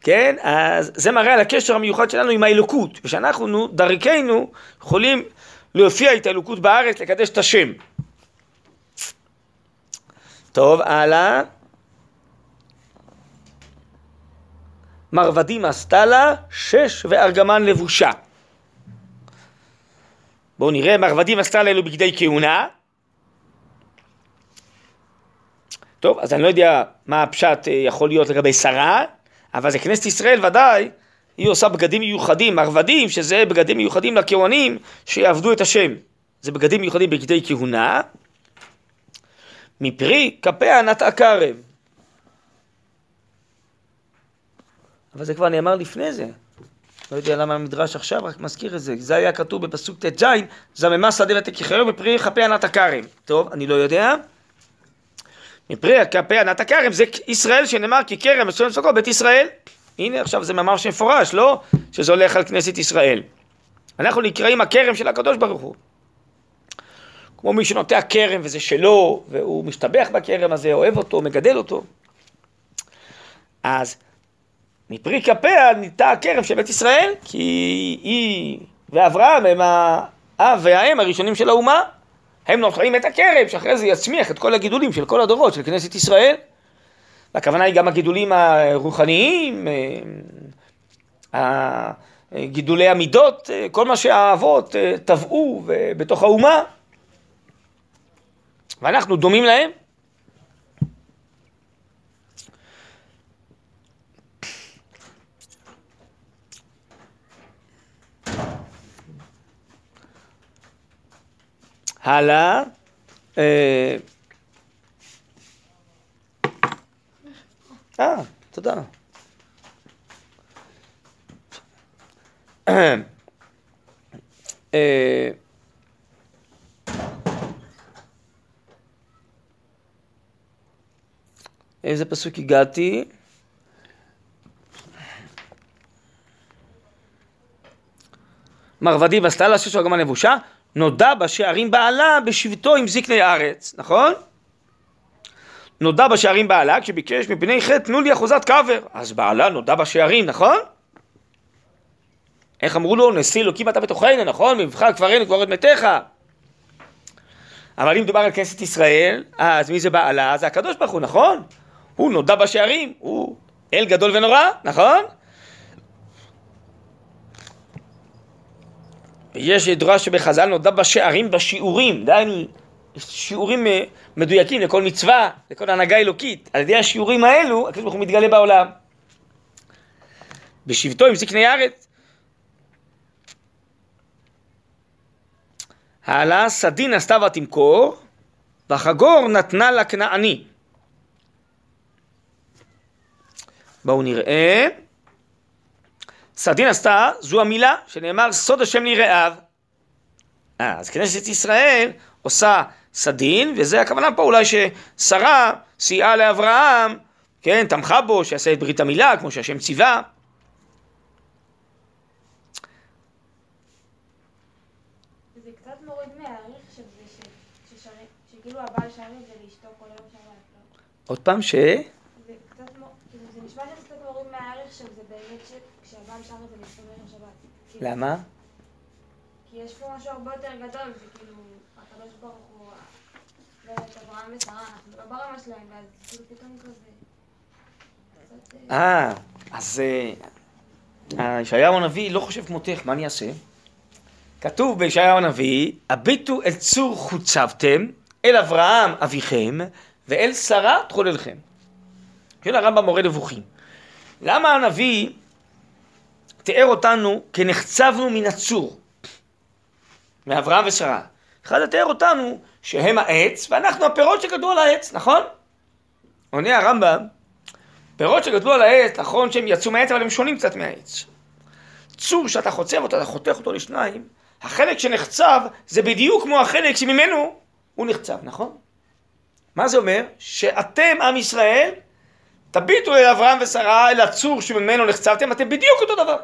S1: כן, אז זה מראה על הקשר המיוחד שלנו עם האלוקות, ושאנחנו, דרכנו, יכולים להופיע את האלוקות בארץ, לקדש את השם. טוב, הלאה. מרבדים עשתה לה, שש וארגמן לבושה. בואו נראה, מרבדים עשתה לה אלו בגדי כהונה. טוב, אז אני לא יודע מה הפשט אה, יכול להיות לגבי שרה, אבל זה כנסת ישראל ודאי, היא עושה בגדים מיוחדים, מרבדים, שזה בגדים מיוחדים לכהנים שיעבדו את השם. זה בגדים מיוחדים בגדי כהונה. מפרי כפיה נטעה כרם. אבל זה כבר נאמר לפני זה. לא יודע למה המדרש עכשיו רק מזכיר את זה. זה היה כתוב בפסוק ט"ז, זממה שדה ותכיכהו מפרי כפי ענת הכרם. טוב, אני לא יודע. מפרי כפי ענת הכרם זה ישראל שנאמר כי כרם מסוים סוכו בית ישראל. הנה עכשיו זה מאמר שמפורש, לא שזה הולך על כנסת ישראל. אנחנו נקראים הכרם של הקדוש ברוך הוא. כמו מי שנוטע כרם וזה שלו, והוא משתבח בכרם הזה, אוהב אותו, מגדל אותו. אז מפרי כפיה ניטע הכרם של בית ישראל, כי היא ואברהם הם האב והאם הראשונים של האומה. הם נוטעים את הכרם, שאחרי זה יצמיח את כל הגידולים של כל הדורות של כנסת ישראל. והכוונה היא גם הגידולים הרוחניים, אה, גידולי המידות, אה, כל מה שהאבות אה, טבעו בתוך האומה, ואנחנו דומים להם. הלאה. אה, אה תודה. אה, איזה פסוק הגעתי? מרבדי בסטלה ששו הגמל לבושה, נודע בשערים בעלה בשבטו עם זקני הארץ, נכון? נודע בשערים בעלה כשביקש מפני חטא תנו לי אחוזת קבר. אז בעלה נודע בשערים, נכון? איך אמרו לו? נשיא אלוקים אתה בתוכנו, נכון? מבחר כפרנו כבר את מתיך. אבל אם מדובר על כנסת ישראל, אז מי זה בעלה? זה הקדוש ברוך הוא, נכון? הוא נודע בשערים, הוא אל גדול ונורא, נכון? יש ידוע שבחז"ל נודע בשערים בשיעורים, דהיינו שיעורים אה, מדויקים לכל מצווה, לכל הנהגה אלוקית. על ידי השיעורים האלו, הקדוש ברוך הוא מתגלה בעולם. בשבטו עם זקני ארץ. העלה סדין עשתה ותמכור, והחגור נתנה לכנעני. בואו נראה. סדין עשתה, זו המילה שנאמר סוד השם ליראיו. אה, אז כנסת ישראל עושה סדין, וזה הכוונה פה אולי ששרה סייעה לאברהם, כן, תמכה בו, שיעשה את ברית המילה, כמו שהשם ציווה.
S2: זה קצת מוריד מהעריך של זה, ש- ששרים- שכאילו הבעל שרים זה לאשתו כל יום שבת, לא?
S1: עוד פעם ש...
S2: זה קצת מור- כאילו זה נשמע שזה קצת מוריד מהערך של זה באמת שכשהבעל שר את זה לאשתו ביום שבת. כאילו,
S1: למה?
S2: כי יש פה משהו הרבה יותר גדול, שכאילו הקדוש ברוך הוא, יודעת, אברהם ושרה, אנחנו לא ברמה שלהם, ואז כאילו פתאום כזה. אה,
S1: אה, אז אה, ישעיהו הנביא לא חושב כמותך, מה אני אעשה? כתוב בישעיהו הנביא, הביטו אל צור חוצבתם, אל אברהם אביכם, ואל שרה תחוללכם. כן, הרמב"ם מורה נבוכים. למה הנביא תיאר אותנו כנחצבנו מן הצור, מאברהם ושרה? אחד תיאר אותנו שהם העץ, ואנחנו הפירות שגדלו על העץ, נכון? עונה הרמב"ם, פירות שגדלו על העץ, נכון שהם יצאו מהעץ, אבל הם שונים קצת מהעץ. צור שאתה חוצב אותו, אתה חותך אותו לשניים, החלק שנחצב זה בדיוק כמו החלק שממנו הוא נחצב, נכון? מה זה אומר? שאתם, עם ישראל, תביטו אל אברהם ושרה, אל הצור שממנו נחצבתם, אתם בדיוק אותו דבר.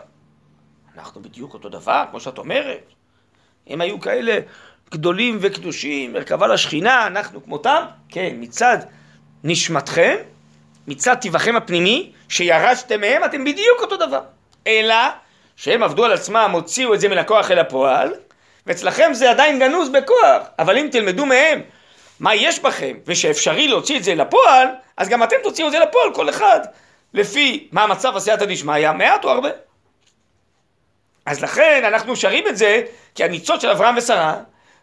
S1: אנחנו בדיוק אותו דבר, כמו שאת אומרת. הם היו כאלה גדולים וקדושים, מרכבה לשכינה, אנחנו כמותם. כן, מצד נשמתכם, מצד טבעכם הפנימי, שירשתם מהם, אתם בדיוק אותו דבר. אלא שהם עבדו על עצמם, הוציאו את זה מן הכוח אל הפועל, ואצלכם זה עדיין גנוז בכוח. אבל אם תלמדו מהם מה יש בכם, ושאפשרי להוציא את זה לפועל, אז גם אתם תוציאו את זה לפועל, כל אחד, לפי מה המצב עשייתא דשמיא, מעט או הרבה. אז לכן אנחנו שרים את זה, כי הניצוץ של אברהם ושרה,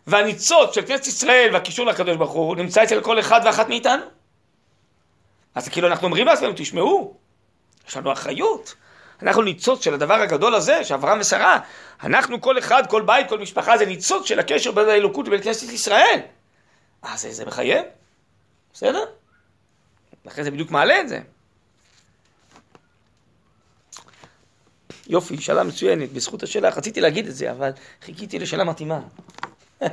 S1: והניצוץ של כנסת ישראל והקישור לקדוש ברוך הוא, נמצא אצל כל אחד ואחת מאיתנו. אז כאילו אנחנו אומרים לעצמנו, תשמעו, יש לנו אחריות. אנחנו ניצוץ של הדבר הגדול הזה, שאברהם ושרה, אנחנו כל אחד, כל בית, כל משפחה, זה ניצוץ של הקשר בין האלוקות ובין כנסת ישראל. אז זה, זה מחייב, בסדר? לכן זה בדיוק מעלה את זה. יופי, שאלה מצוינת, בזכות השאלה, רציתי להגיד את זה, אבל חיכיתי לשאלה מתאימה. <laughs>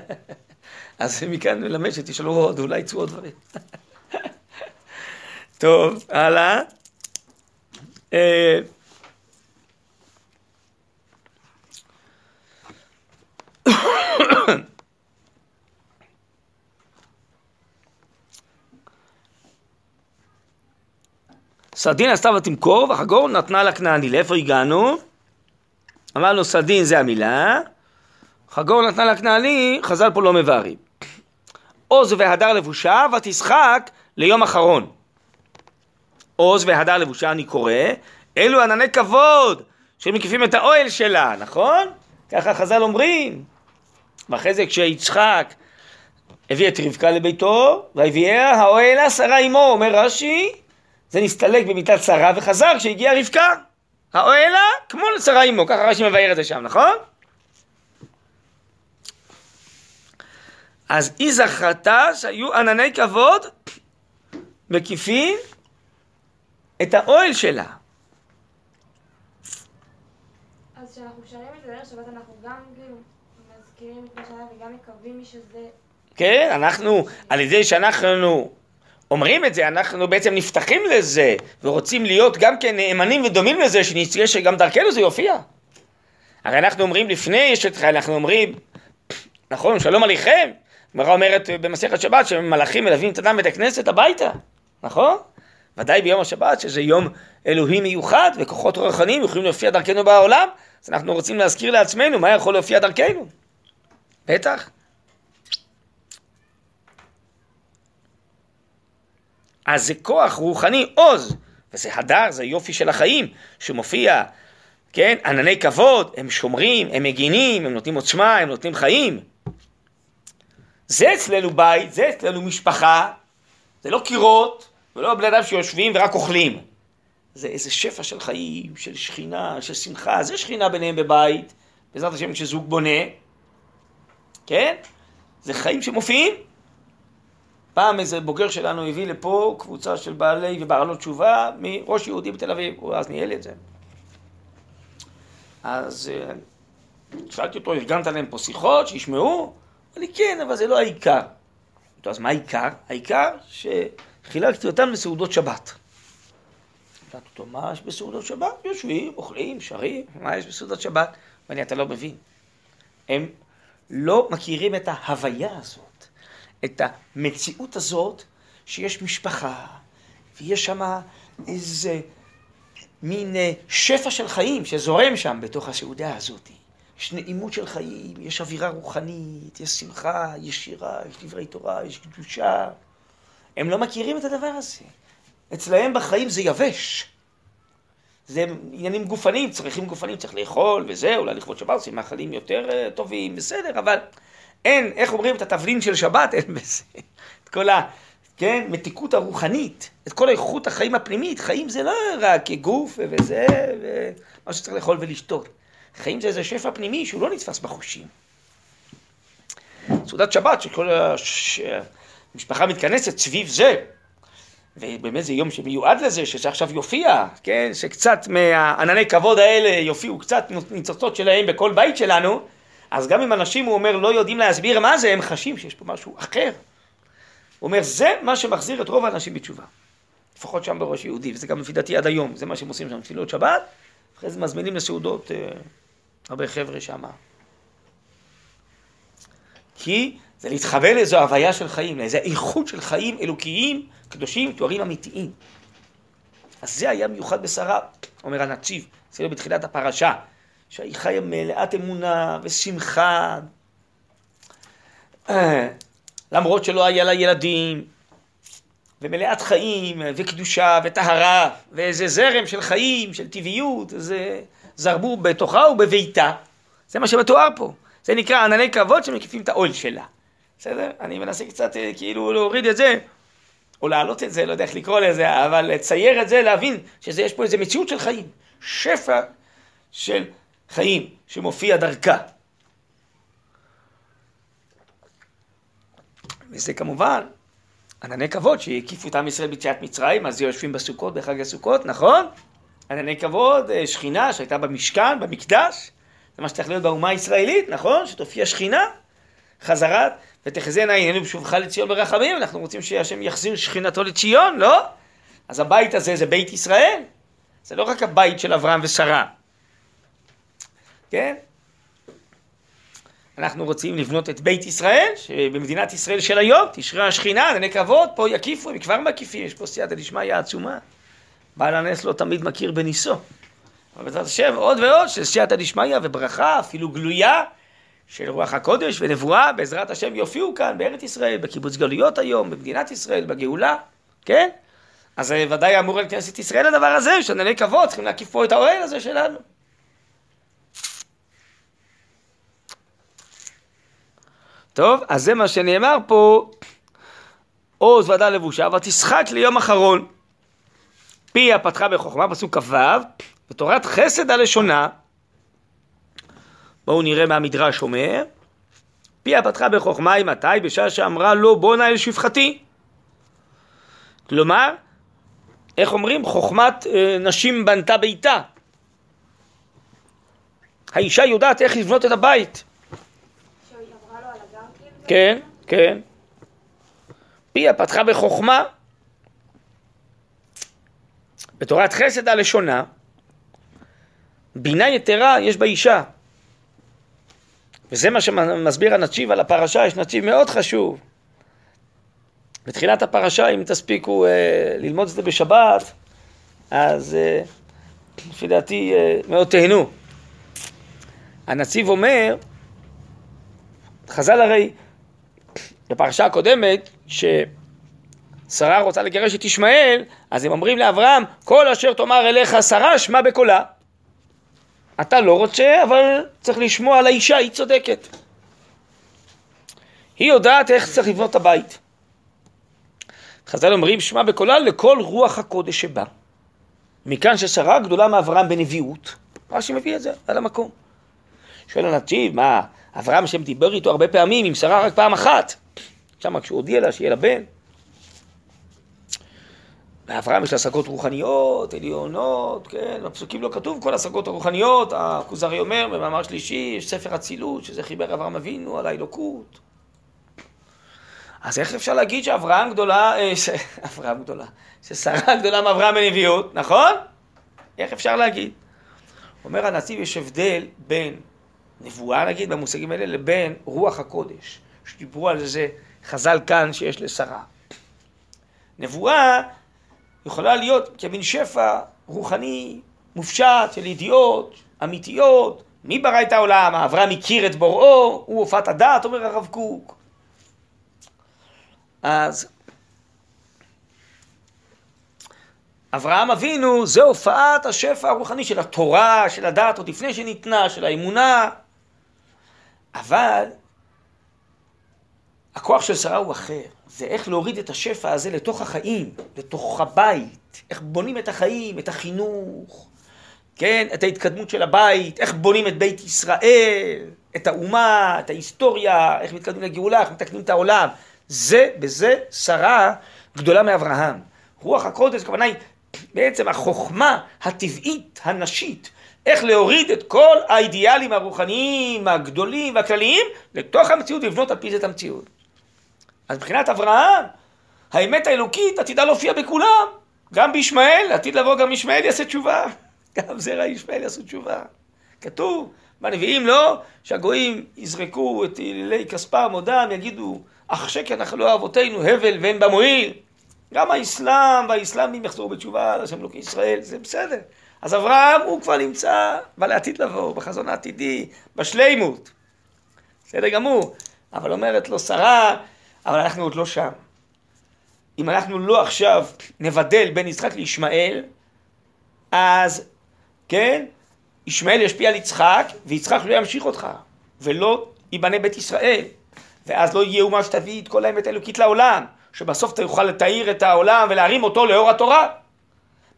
S1: אז מכאן מלמד שתשאלו עוד, אולי יצאו עוד דברים. <laughs> טוב, הלאה. סרדין עשתה ותמכור, והחגור נתנה לכנעני. לאיפה הגענו? אמרנו סרדין זה המילה, חגור נתנה לכנעני, חז"ל פה לא מבארים. עוז והדר לבושה, ותשחק ליום אחרון. עוז והדר לבושה, אני קורא, אלו ענני כבוד שמקיפים את האוהל שלה, נכון? ככה חז"ל אומרים. ואחרי זה כשיצחק הביא את רבקה לביתו, והביאה האוהלה שרה עמו, אומר רש"י, זה נסתלק במיטת שרה וחזר כשהגיעה רבקה. האוהלה כמו לשרה עמו, ככה רש"י מבאר את זה שם, נכון? אז היא זכרתה שהיו ענני כבוד מקיפים את האוהל שלה.
S2: אז כשאנחנו שרים את זה בערב שבת אנחנו גם כאילו מזכירים את מה שהיה וגם מקווים שזה...
S1: כן, אנחנו, על ידי שאנחנו אומרים את זה, אנחנו בעצם נפתחים לזה, ורוצים להיות גם כן נאמנים ודומים לזה, שנצטרך שגם דרכנו זה יופיע. הרי אנחנו אומרים לפני אשת חיל, אנחנו אומרים, נכון, שלום עליכם. גמרא אומרת במסכת שבת שמלאכים מלווים את אדם בית הכנסת הביתה, נכון? ודאי ביום השבת, שזה יום אלוהי מיוחד, וכוחות רוחניים יכולים להופיע דרכנו בעולם, אז אנחנו רוצים להזכיר לעצמנו מה יכול להופיע דרכנו. בטח. אז זה כוח רוחני עוז, וזה הדר, זה יופי של החיים, שמופיע, כן, ענני כבוד, הם שומרים, הם מגינים, הם נותנים עוצמה, הם נותנים חיים. זה אצלנו בית, זה אצלנו משפחה, זה לא קירות, ולא בני אדם שיושבים ורק אוכלים. זה איזה שפע של חיים, של שכינה, של שמחה, זה שכינה ביניהם בבית, בעזרת השם כשזוג בונה, כן? זה חיים שמופיעים. פעם איזה בוגר שלנו הביא לפה קבוצה של בעלי ובעלות תשובה מראש יהודי בתל אביב, הוא אז ניהל את זה. אז אה, שאלתי אותו, ארגנת להם פה שיחות, שישמעו? אמר לי, כן, אבל זה לא העיקר. אז מה העיקר? העיקר שחילקתי אותם לסעודות שבת. שאלתי אותו, מה יש בסעודות שבת? יושבים, אוכלים, שרים, מה יש בסעודות שבת? ואני, אתה לא מבין. הם לא מכירים את ההוויה הזאת. את המציאות הזאת שיש משפחה, ויש שם איזה מין אה, שפע של חיים שזורם שם בתוך הסעודה הזאת. יש נעימות של חיים, יש אווירה רוחנית, יש שמחה, יש שירה, יש דברי תורה, יש קדושה. הם לא מכירים את הדבר הזה. אצלהם בחיים זה יבש. זה עניינים גופניים, צרכים גופניים, צריך לאכול וזה, אולי לכבוד שבת עושים מאכלים יותר אה, טובים, בסדר, אבל אין, איך אומרים, את התבלין של שבת, אין בזה. את כל ה... כן, הרוחנית, את כל איכות החיים הפנימית. חיים זה לא רק גוף וזה, ומה שצריך לאכול ולשתות. חיים זה איזה שפע פנימי שהוא לא נתפס בחושים. סעודת שבת, שכל המשפחה מתכנסת סביב זה, ובאמת זה יום שמיועד לזה, שזה עכשיו יופיע, כן, שקצת מהענני כבוד האלה יופיעו קצת ניצוצות שלהם בכל בית שלנו, אז גם אם אנשים, הוא אומר, לא יודעים להסביר מה זה, הם חשים שיש פה משהו אחר. הוא אומר, זה מה שמחזיר את רוב האנשים בתשובה. לפחות שם בראש יהודי, וזה גם לפי דעתי עד היום, זה מה שהם עושים שם, תפילות שבת, אחרי זה מזמינים לסעודות אה, הרבה חבר'ה שם. כי זה להתחבר לאיזו הוויה של חיים, לאיזו איכות של חיים אלוקיים, קדושים, תוארים אמיתיים. אז זה היה מיוחד בשרה, אומר הנציב, זה בתחילת הפרשה. שהיא חיה מלאת אמונה ושמחה, למרות שלא היה לה ילדים, ומלאת חיים, וקדושה, וטהרה, ואיזה זרם של חיים, של טבעיות, זה זרמו בתוכה ובביתה. זה מה שמתואר פה. זה נקרא ענני כבוד שמקיפים את העול שלה. בסדר? אני מנסה קצת אה, כאילו להוריד את זה, או להעלות את זה, לא יודע איך לקרוא לזה, אבל לצייר את זה, להבין שיש פה איזה מציאות של חיים. שפע של חיים שמופיע דרכה. וזה כמובן ענני כבוד שהקיפו את עם ישראל ביציאת מצרים, אז יושבים בסוכות בחג הסוכות, נכון? ענני כבוד, אה, שכינה שהייתה במשכן, במקדש, זה מה שצריך להיות באומה הישראלית, נכון? שתופיע שכינה, חזרת, ותחזינה עינינו בשובך לציון ברחמים, אנחנו רוצים שהשם יחזיר שכינתו לציון, לא? אז הבית הזה זה בית ישראל, זה לא רק הבית של אברהם ושרה, כן? אנחנו רוצים לבנות את בית ישראל, שבמדינת ישראל של היום, תשרה השכינה, ענני כבוד, פה יקיפו, הם כבר מקיפים, יש פה סייעתא דשמיא עצומה. בעל הנס לא תמיד מכיר בניסו. אבל בעזרת השם עוד ועוד של סייעתא דשמיא וברכה, אפילו גלויה, של רוח הקודש ונבואה, בעזרת השם יופיעו כאן בארץ ישראל, בקיבוץ גלויות היום, במדינת ישראל, בגאולה, כן? אז ודאי אמור על כנסת ישראל הדבר הזה, שענני כבוד, צריכים להקיף פה את האוהל הזה שלנו. טוב, אז זה מה שנאמר פה, עוז ועדה לבושה, ותשחק ליום אחרון. פיה פתחה בחוכמה, פסוק כ"ו, ותורת חסד הלשונה, בואו נראה מה המדרש אומר, פיה פתחה בחוכמה, היא מתי? בשעה שאמרה לו בוא נא אל שפחתי. כלומר, איך אומרים? חוכמת אה, נשים בנתה ביתה. האישה יודעת איך לבנות את הבית.
S2: שהיא אמרה לו על הגר כאילו?
S1: כן, כן. פיה פתחה בחוכמה, בתורת חסד הלשונה, בינה יתרה יש באישה. וזה מה שמסביר הנציב על הפרשה, יש נציב מאוד חשוב. בתחילת הפרשה, אם תספיקו אה, ללמוד את זה בשבת, אז אה, לפי דעתי אה, מאוד תהנו. הנציב אומר, חז"ל הרי, בפרשה הקודמת, ששרה רוצה לגרש את ישמעאל, אז הם אומרים לאברהם, כל אשר תאמר אליך שרה, שמע בקולה. אתה לא רוצה, אבל צריך לשמוע על האישה, היא צודקת. היא יודעת איך צריך לבנות את הבית. חז"ל אומרים, שמע בקולה לכל רוח הקודש שבא. מכאן ששרה גדולה מאברהם בנביאות, רש"י מביא את זה על המקום. שואל הנציב, מה, אברהם השם דיבר איתו הרבה פעמים, עם שרה רק פעם אחת. שם כשהוא הודיע לה שיהיה לה בן. לאברהם יש לה השגות רוחניות, עליונות, כן, בפסוקים לא כתוב כל השגות הרוחניות, הכוזרי אומר במאמר שלישי, יש ספר אצילות, שזה חיבר אברהם אבינו על האלוקות. אז איך אפשר להגיד שאברהם גדולה, אה, ש... <laughs> אברהם גדולה, ששרה גדולה מאברהם בנביאות, נכון? איך אפשר להגיד? אומר הנציב, יש הבדל בין נבואה, נגיד, במושגים האלה, לבין רוח הקודש, שדיברו על זה חז"ל כאן שיש לשרה. נבואה יכולה להיות כמין שפע רוחני מופשט של ידיעות אמיתיות. מי ברא את העולם? אברהם הכיר את בוראו, הוא הופעת הדעת, אומר הרב קוק. אז אברהם אבינו זה הופעת השפע הרוחני של התורה, של הדעת עוד לפני שניתנה, של האמונה. אבל הכוח של שרה הוא אחר. זה איך להוריד את השפע הזה לתוך החיים, לתוך הבית. איך בונים את החיים, את החינוך, כן? את ההתקדמות של הבית, איך בונים את בית ישראל, את האומה, את ההיסטוריה, איך מתקדמים לגאולה, איך מתקנים את העולם. זה, בזה שרה גדולה מאברהם. רוח הקודש, הכוונה היא בעצם החוכמה הטבעית, הנשית, איך להוריד את כל האידיאלים הרוחניים, הגדולים והכלליים, לתוך המציאות ולבנות על פי זה את המציאות. אז מבחינת אברהם, האמת האלוקית עתידה להופיע בכולם. גם בישמעאל, עתיד לבוא גם ישמעאל יעשה תשובה. <laughs> גם זרע ישמעאל יעשו תשובה. כתוב בנביאים, לא? שהגויים יזרקו את אלילי כספם עודם, יגידו, אך שקר נחלו אבותינו, הבל ואין בה מועיל. גם האסלאם והאסלאמים יחזרו בתשובה על השם אלוקי ישראל, זה בסדר. אז אברהם הוא כבר נמצא בלעתיד לבוא, בחזון העתידי, בשלימות. בסדר גמור. אבל אומרת לו שרה, אבל אנחנו עוד לא שם. אם אנחנו לא עכשיו נבדל בין יצחק לישמעאל, אז, כן, ישמעאל ישפיע על יצחק, ויצחק לא ימשיך אותך, ולא ייבנה בית ישראל. ואז לא יהיה אומה שתביא את כל האמת האלוקית לעולם, שבסוף תוכל לתאיר את העולם ולהרים אותו לאור התורה.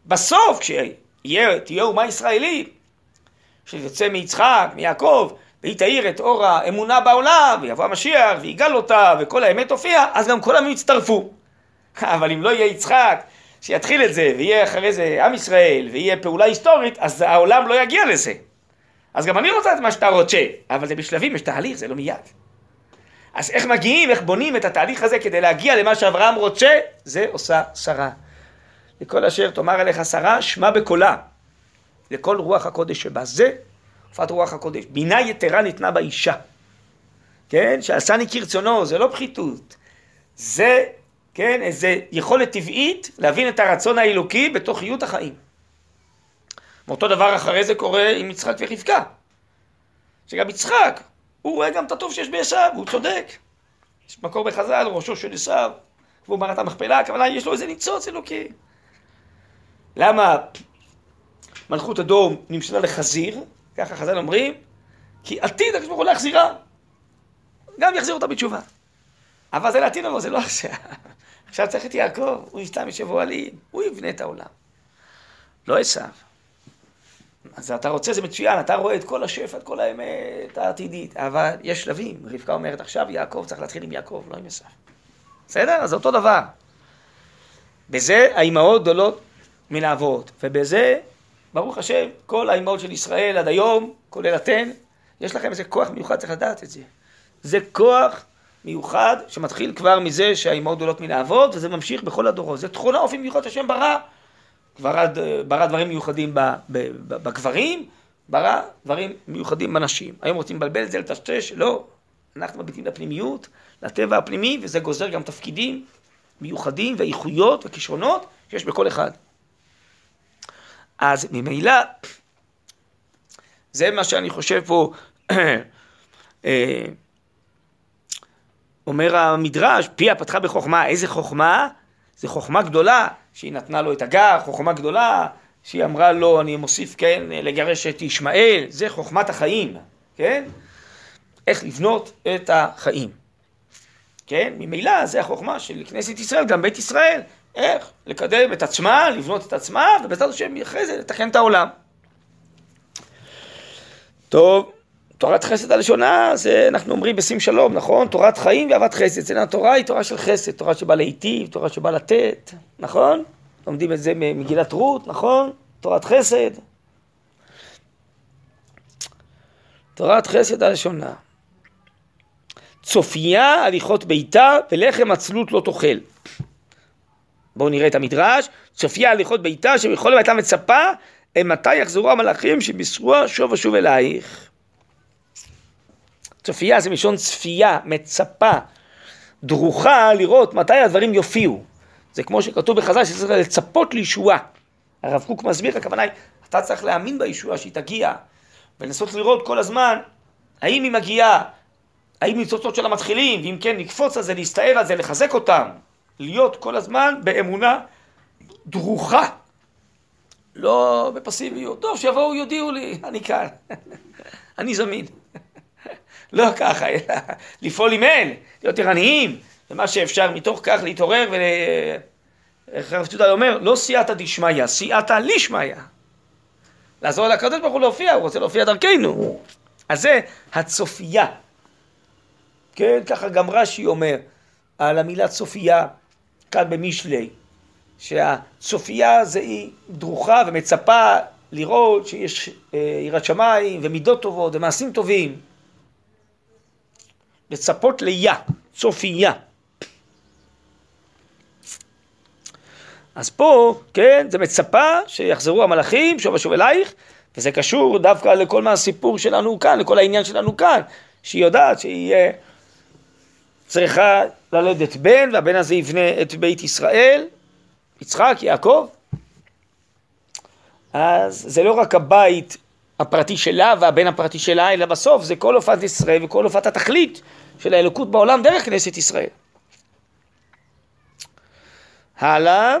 S1: בסוף, כשתהיה אומה ישראלית, שיוצא מיצחק, מיעקב, והיא תאיר את אור האמונה בעולם, ויבוא המשיח, ויגאל אותה, וכל האמת תופיע, אז גם כל העמים יצטרפו. <laughs> אבל אם לא יהיה יצחק, שיתחיל את זה, ויהיה אחרי זה עם ישראל, ויהיה פעולה היסטורית, אז העולם לא יגיע לזה. אז גם אני רוצה את מה שאתה רוצה, אבל זה בשלבים, יש תהליך, זה לא מיד. אז איך מגיעים, איך בונים את התהליך הזה כדי להגיע למה שאברהם רוצה, זה עושה שרה. לכל אשר תאמר אליך שרה, שמע בקולה. לכל רוח הקודש שבה. זה הופעת רוח הקודש. בינה יתרה ניתנה באישה. כן? שעשני כרצונו, זה לא פחיתות. זה, כן, איזה יכולת טבעית להבין את הרצון האלוקי בתוך חיות החיים. ואותו דבר אחרי זה קורה עם יצחק ורבקה. שגם יצחק, הוא רואה גם את הטוב שיש בעשיו, והוא צודק. יש מקור בחז"ל, ראשו של עשיו, והוא מערת המכפלה, הכוונה יש לו איזה ניצוץ אלוקי. למה מלכות אדום נמשלה לחזיר? ככה חז"ל אומרים, כי עתיד הקדוש ברוך הוא להחזירה. גם יחזיר אותה בתשובה. אבל זה לעתיד לבוא, זה לא עכשיו. <laughs> עכשיו צריך את יעקב, הוא יסתם ישב אוהלים, הוא יבנה את העולם. לא עשיו. אז אתה רוצה, זה מצוין, אתה רואה את כל השפע, את כל האמת העתידית, אבל יש שלבים. רבקה אומרת עכשיו, יעקב צריך להתחיל עם יעקב, לא עם עשיו. בסדר? אז זה אותו דבר. בזה האימהות גדולות מן האבות, ובזה ברוך השם, כל האימהות של ישראל עד היום, כולל אתן, יש לכם איזה כוח מיוחד, צריך לדעת את זה. זה כוח מיוחד שמתחיל כבר מזה שהאימהות גדולות מן האבות, וזה ממשיך בכל הדורות. זה תכונה אופי מיוחד שהשם ברא ברא, ברא דברים מיוחדים בגברים, ברא דברים מיוחדים בנשים. היום רוצים לבלבל את זה, לטשטש, לא. אנחנו מביטים לפנימיות, לטבע הפנימי, וזה גוזר גם תפקידים מיוחדים ואיכויות וכישרונות שיש בכל אחד. אז ממילא, זה מה שאני חושב פה, <clears throat> אה, אומר המדרש, פיה פתחה בחוכמה, איזה חוכמה? זו חוכמה גדולה, שהיא נתנה לו את הגר, חוכמה גדולה, שהיא אמרה לו, אני מוסיף, כן, לגרש את ישמעאל, זה חוכמת החיים, כן? איך לבנות את החיים. כן? ממילא זה החוכמה של כנסת ישראל, גם בית ישראל, איך לקדם את עצמה, לבנות את עצמה, ובעזרת השם אחרי זה לתקן את העולם. טוב, תורת חסד הראשונה, זה אנחנו אומרים בשים שלום, נכון? תורת חיים ואהבת חסד. זה התורה היא תורה של חסד, תורה שבאה להיטיב, תורה שבאה לתת, נכון? לומדים את זה ממגילת רות, נכון? תורת חסד. תורת חסד הראשונה. צופיה הליכות ביתה ולחם עצלות לא תאכל. בואו נראה את המדרש, צופיה הליכות ביתה שבכל הייתה מצפה מתי יחזרו המלאכים שבישרוה שוב ושוב אלייך. צופייה זה מלשון צפייה, מצפה, דרוכה לראות מתי הדברים יופיעו. זה כמו שכתוב בחז"ל שצריך לצפות לישועה. הרב קוק מסביר, הכוונה היא, אתה צריך להאמין בישועה שהיא תגיע, ולנסות לראות כל הזמן האם היא מגיעה, האם ניצוצות של המתחילים, ואם כן לקפוץ על זה, להסתער על זה, לחזק אותם, להיות כל הזמן באמונה דרוכה, לא בפסיביות. טוב, שיבואו, יודיעו לי, אני כאן, <laughs> אני זמין. <laughs> לא ככה, אלא לפעול עם אל, להיות ערניים, ומה שאפשר מתוך כך להתעורר ול... איך הרב יהודה אומר, לא סייעתא דשמיא, סייעתא לישמיא. לעזור לקדוש ברוך הוא להופיע, הוא רוצה להופיע דרכנו. אז זה הצופייה. כן, ככה גם רש"י אומר על המילה צופייה, כאן במשלי, שהצופייה זה היא דרוכה ומצפה לראות שיש אה, יראת שמיים ומידות טובות ומעשים טובים. לצפות ליה, צופייה. אז פה, כן, זה מצפה שיחזרו המלאכים שוב ושוב אלייך, וזה קשור דווקא לכל מהסיפור שלנו כאן, לכל העניין שלנו כאן, שהיא יודעת שהיא צריכה ללדת בן, והבן הזה יבנה את בית ישראל, יצחק, יעקב. אז זה לא רק הבית הפרטי שלה והבן הפרטי שלה, אלא בסוף זה כל הופעת ישראל וכל הופעת התכלית של האלוקות בעולם דרך כנסת ישראל. הלאה,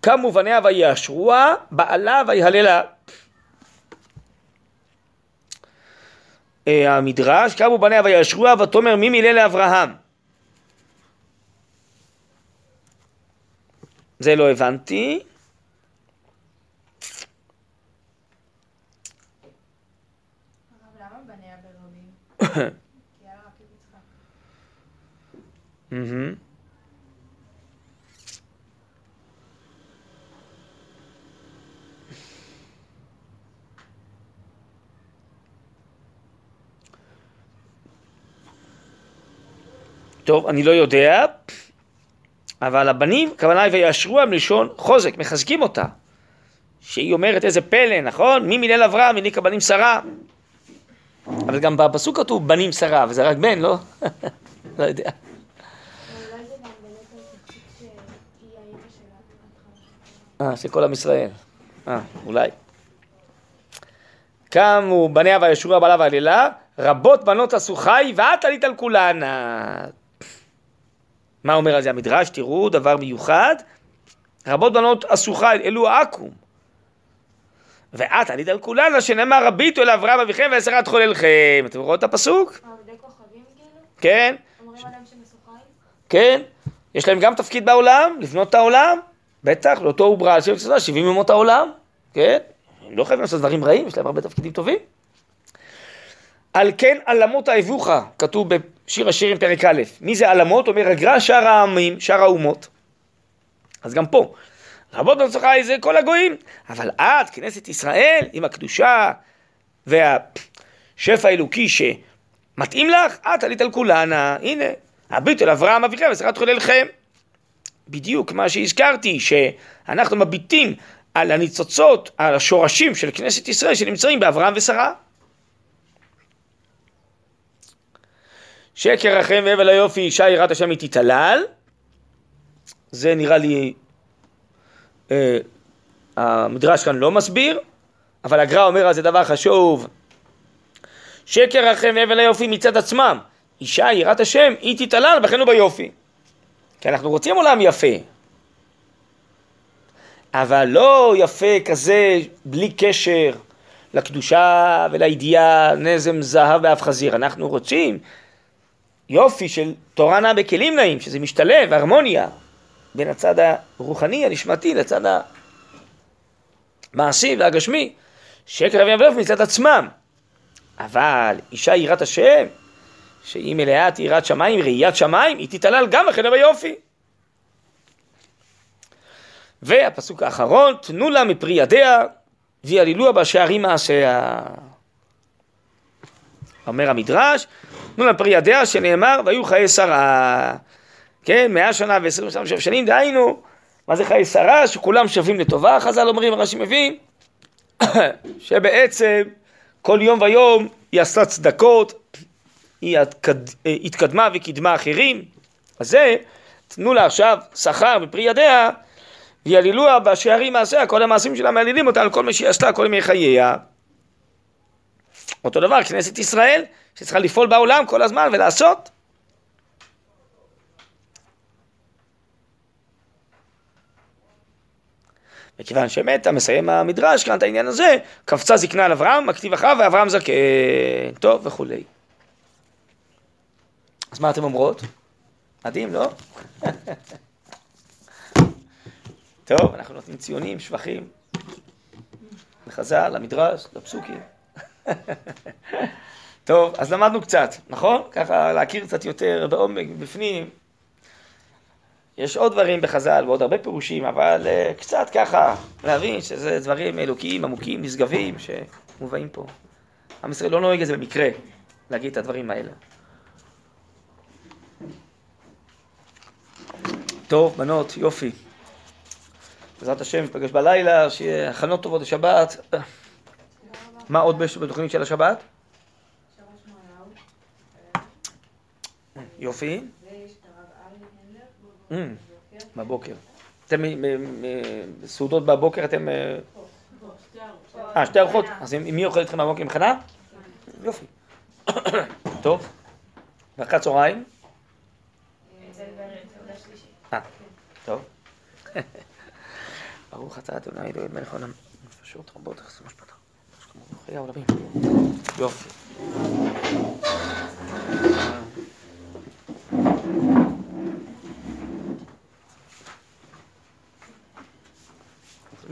S1: קמו בניה ויאשרוה, בעלה ויהללה. המדרש, קמו בניה ויאשרוה, ותאמר מי מילל לאברהם. זה לא הבנתי. <laughs> טוב, אני לא יודע, אבל הבנים, הכוונה היא ויאשרו לשון חוזק, מחזקים אותה. שהיא אומרת איזה פלא, נכון? מי מילל אברהם, הניקה הבנים שרה. אבל גם בפסוק כתוב בנים שרה, וזה רק בן, לא? <laughs> לא יודע. אה, של כל עם ישראל. אה, אולי. קמו בניה וישורה בעלה והעלילה, רבות בנות עשו חי, ואת עלית על כולנה. מה אומר על זה המדרש? תראו, דבר מיוחד. רבות בנות עשו חי, אלו העכו"ם. ואת עלית על כולנה, שנאמר רביתו אל אברהם אביכם ועשרת חוללכם. אתם רואים את הפסוק?
S2: כוכבים כאילו?
S1: כן? כן. יש להם גם תפקיד בעולם, לבנות את העולם. בטח, לאותו הוא ברא על שם צדקה, 70 ימות העולם. כן. הם לא חייבים לעשות דברים רעים, יש להם הרבה תפקידים טובים. על כן עלמות האבוך, כתוב בשיר השירים פרק א', מי זה עלמות? אומר הגר"א שאר העמים, שאר האומות. אז גם פה, רבות בנצחה זה כל הגויים, אבל את, כנסת ישראל, עם הקדושה והשפע האלוקי שמתאים לך, את עלית על כולנה, הנה, הביט אל אברהם אביכם ושרת חוללכם. בדיוק מה שהזכרתי, שאנחנו מביטים על הניצוצות, על השורשים של כנסת ישראל שנמצאים באברהם ושרה. שקר רחם והבל היופי, אישה יראת השם היא תתהלל. זה נראה לי, אה, המדרש כאן לא מסביר, אבל הגר"א אומר על זה דבר חשוב. שקר רחם והבל היופי מצד עצמם. אישה יראת השם היא תתהלל בכן וביופי. כי אנחנו רוצים עולם יפה. אבל לא יפה כזה בלי קשר לקדושה ולידיעה, נזם זהב ואף חזיר. אנחנו רוצים יופי של תורה נעה בכלים נעים, שזה משתלב, הרמוניה, בין הצד הרוחני, הנשמתי, לצד המעשי והגשמי, שקר אבי אבי מצד עצמם. אבל אישה יראת השם, שהיא מלאת יראת שמיים, ראיית שמיים, היא תתעלל גם בחדר היופי. והפסוק האחרון, תנו לה מפרי ידיה ויעלילוה בשערים מעשיה. אומר המדרש, תנו לה מפרי ידיה שנאמר והיו חיי שרה. כן, מאה שנה ועשרים ושלוש שנים, דהיינו, מה זה חיי שרה? שכולם שווים לטובה, חז"ל אומרים, רש"י מבין, <coughs> שבעצם כל יום ויום היא עשתה צדקות, היא התקדמה וקידמה אחרים, אז זה, תנו לה עכשיו שכר בפרי ידיה ויעלילוה בשערים מעשיה, כל המעשים שלה מעלילים אותה על כל מה שהיא עשתה, כל ימי חייה. אותו דבר, כנסת ישראל, שצריכה לפעול בעולם כל הזמן ולעשות. וכיוון שמתה, מסיים המדרש כאן את העניין הזה, קפצה זקנה על אברהם, מכתיב אחריו, ואברהם זקן, טוב וכולי. אז מה אתם אומרות? מדהים, לא? <laughs> טוב, אנחנו נותנים ציונים, שבחים, לחז"ל, למדרש, לפסוקים. טוב, אז למדנו קצת, נכון? ככה להכיר קצת יותר בעומק, בפנים. יש עוד דברים בחז"ל ועוד הרבה פירושים, אבל uh, קצת ככה להבין שזה דברים אלוקיים, עמוקים, נשגבים, שמובאים פה. עם ישראל לא נוהג את זה במקרה, להגיד את הדברים האלה. טוב, בנות, יופי. בעזרת השם, נפגש בלילה, שיהיה הכנות טובות לשבת. מה עוד בתוכנית של השבת? יופי. Mm, בבוקר. אתם סעודות בבוקר, אתם... אה, שתי ארוחות? אז מי אוכל איתכם בבוקר עם חנה? יופי. <coughs> טוב. ואחרי הצהריים? אה, טוב. <laughs> ברוך אתה אדוני אלוהים מלך העולם. נפשות רבות תחסו משפטה. העולמים. יופי.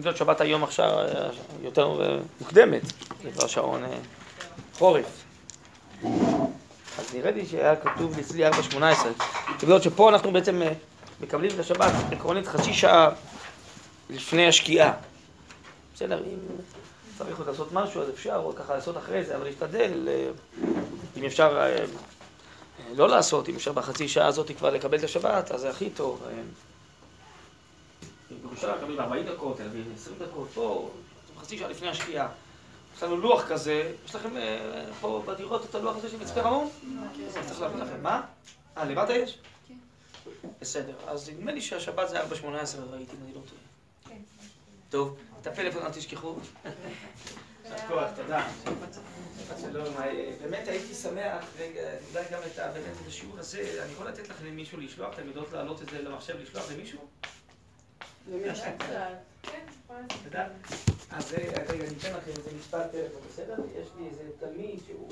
S1: זאת שבת היום עכשיו יותר מוקדמת, זה כבר שעון חורף. אז נראה לי שהיה כתוב אצלי 4.18. בגלל שפה אנחנו בעצם מקבלים את השבת עקרונית חצי שעה לפני השקיעה. בסדר, אם צריך עוד לעשות משהו, אז אפשר עוד ככה לעשות אחרי זה, אבל להשתדל, אם אפשר לא לעשות, אם אפשר בחצי שעה הזאת כבר לקבל את השבת, אז זה הכי טוב. בירושלים מקבלים 40 דקות, תל אביב 20 דקות, פה, חצי שעה לפני השקיעה. יש לנו לוח כזה, יש לכם פה בדירות את הלוח הזה של מצפה רמון? צריך להביא לכם, מה? אה, למטה יש? כן. בסדר, אז נדמה לי שהשבת זה 4.18 ראיתי, אם אני לא טועה. טוב, את הפלאפון אל תשכחו. כוח, תודה. באמת הייתי שמח, אולי גם את השיעור הזה, אני יכול לתת לך למישהו לשלוח, אתם יודעות להעלות את זה למחשב, לשלוח למישהו? כן, אז רגע, אני אתן לכם איזה מספר טלפון, בסדר? יש לי איזה תלמיד שהוא...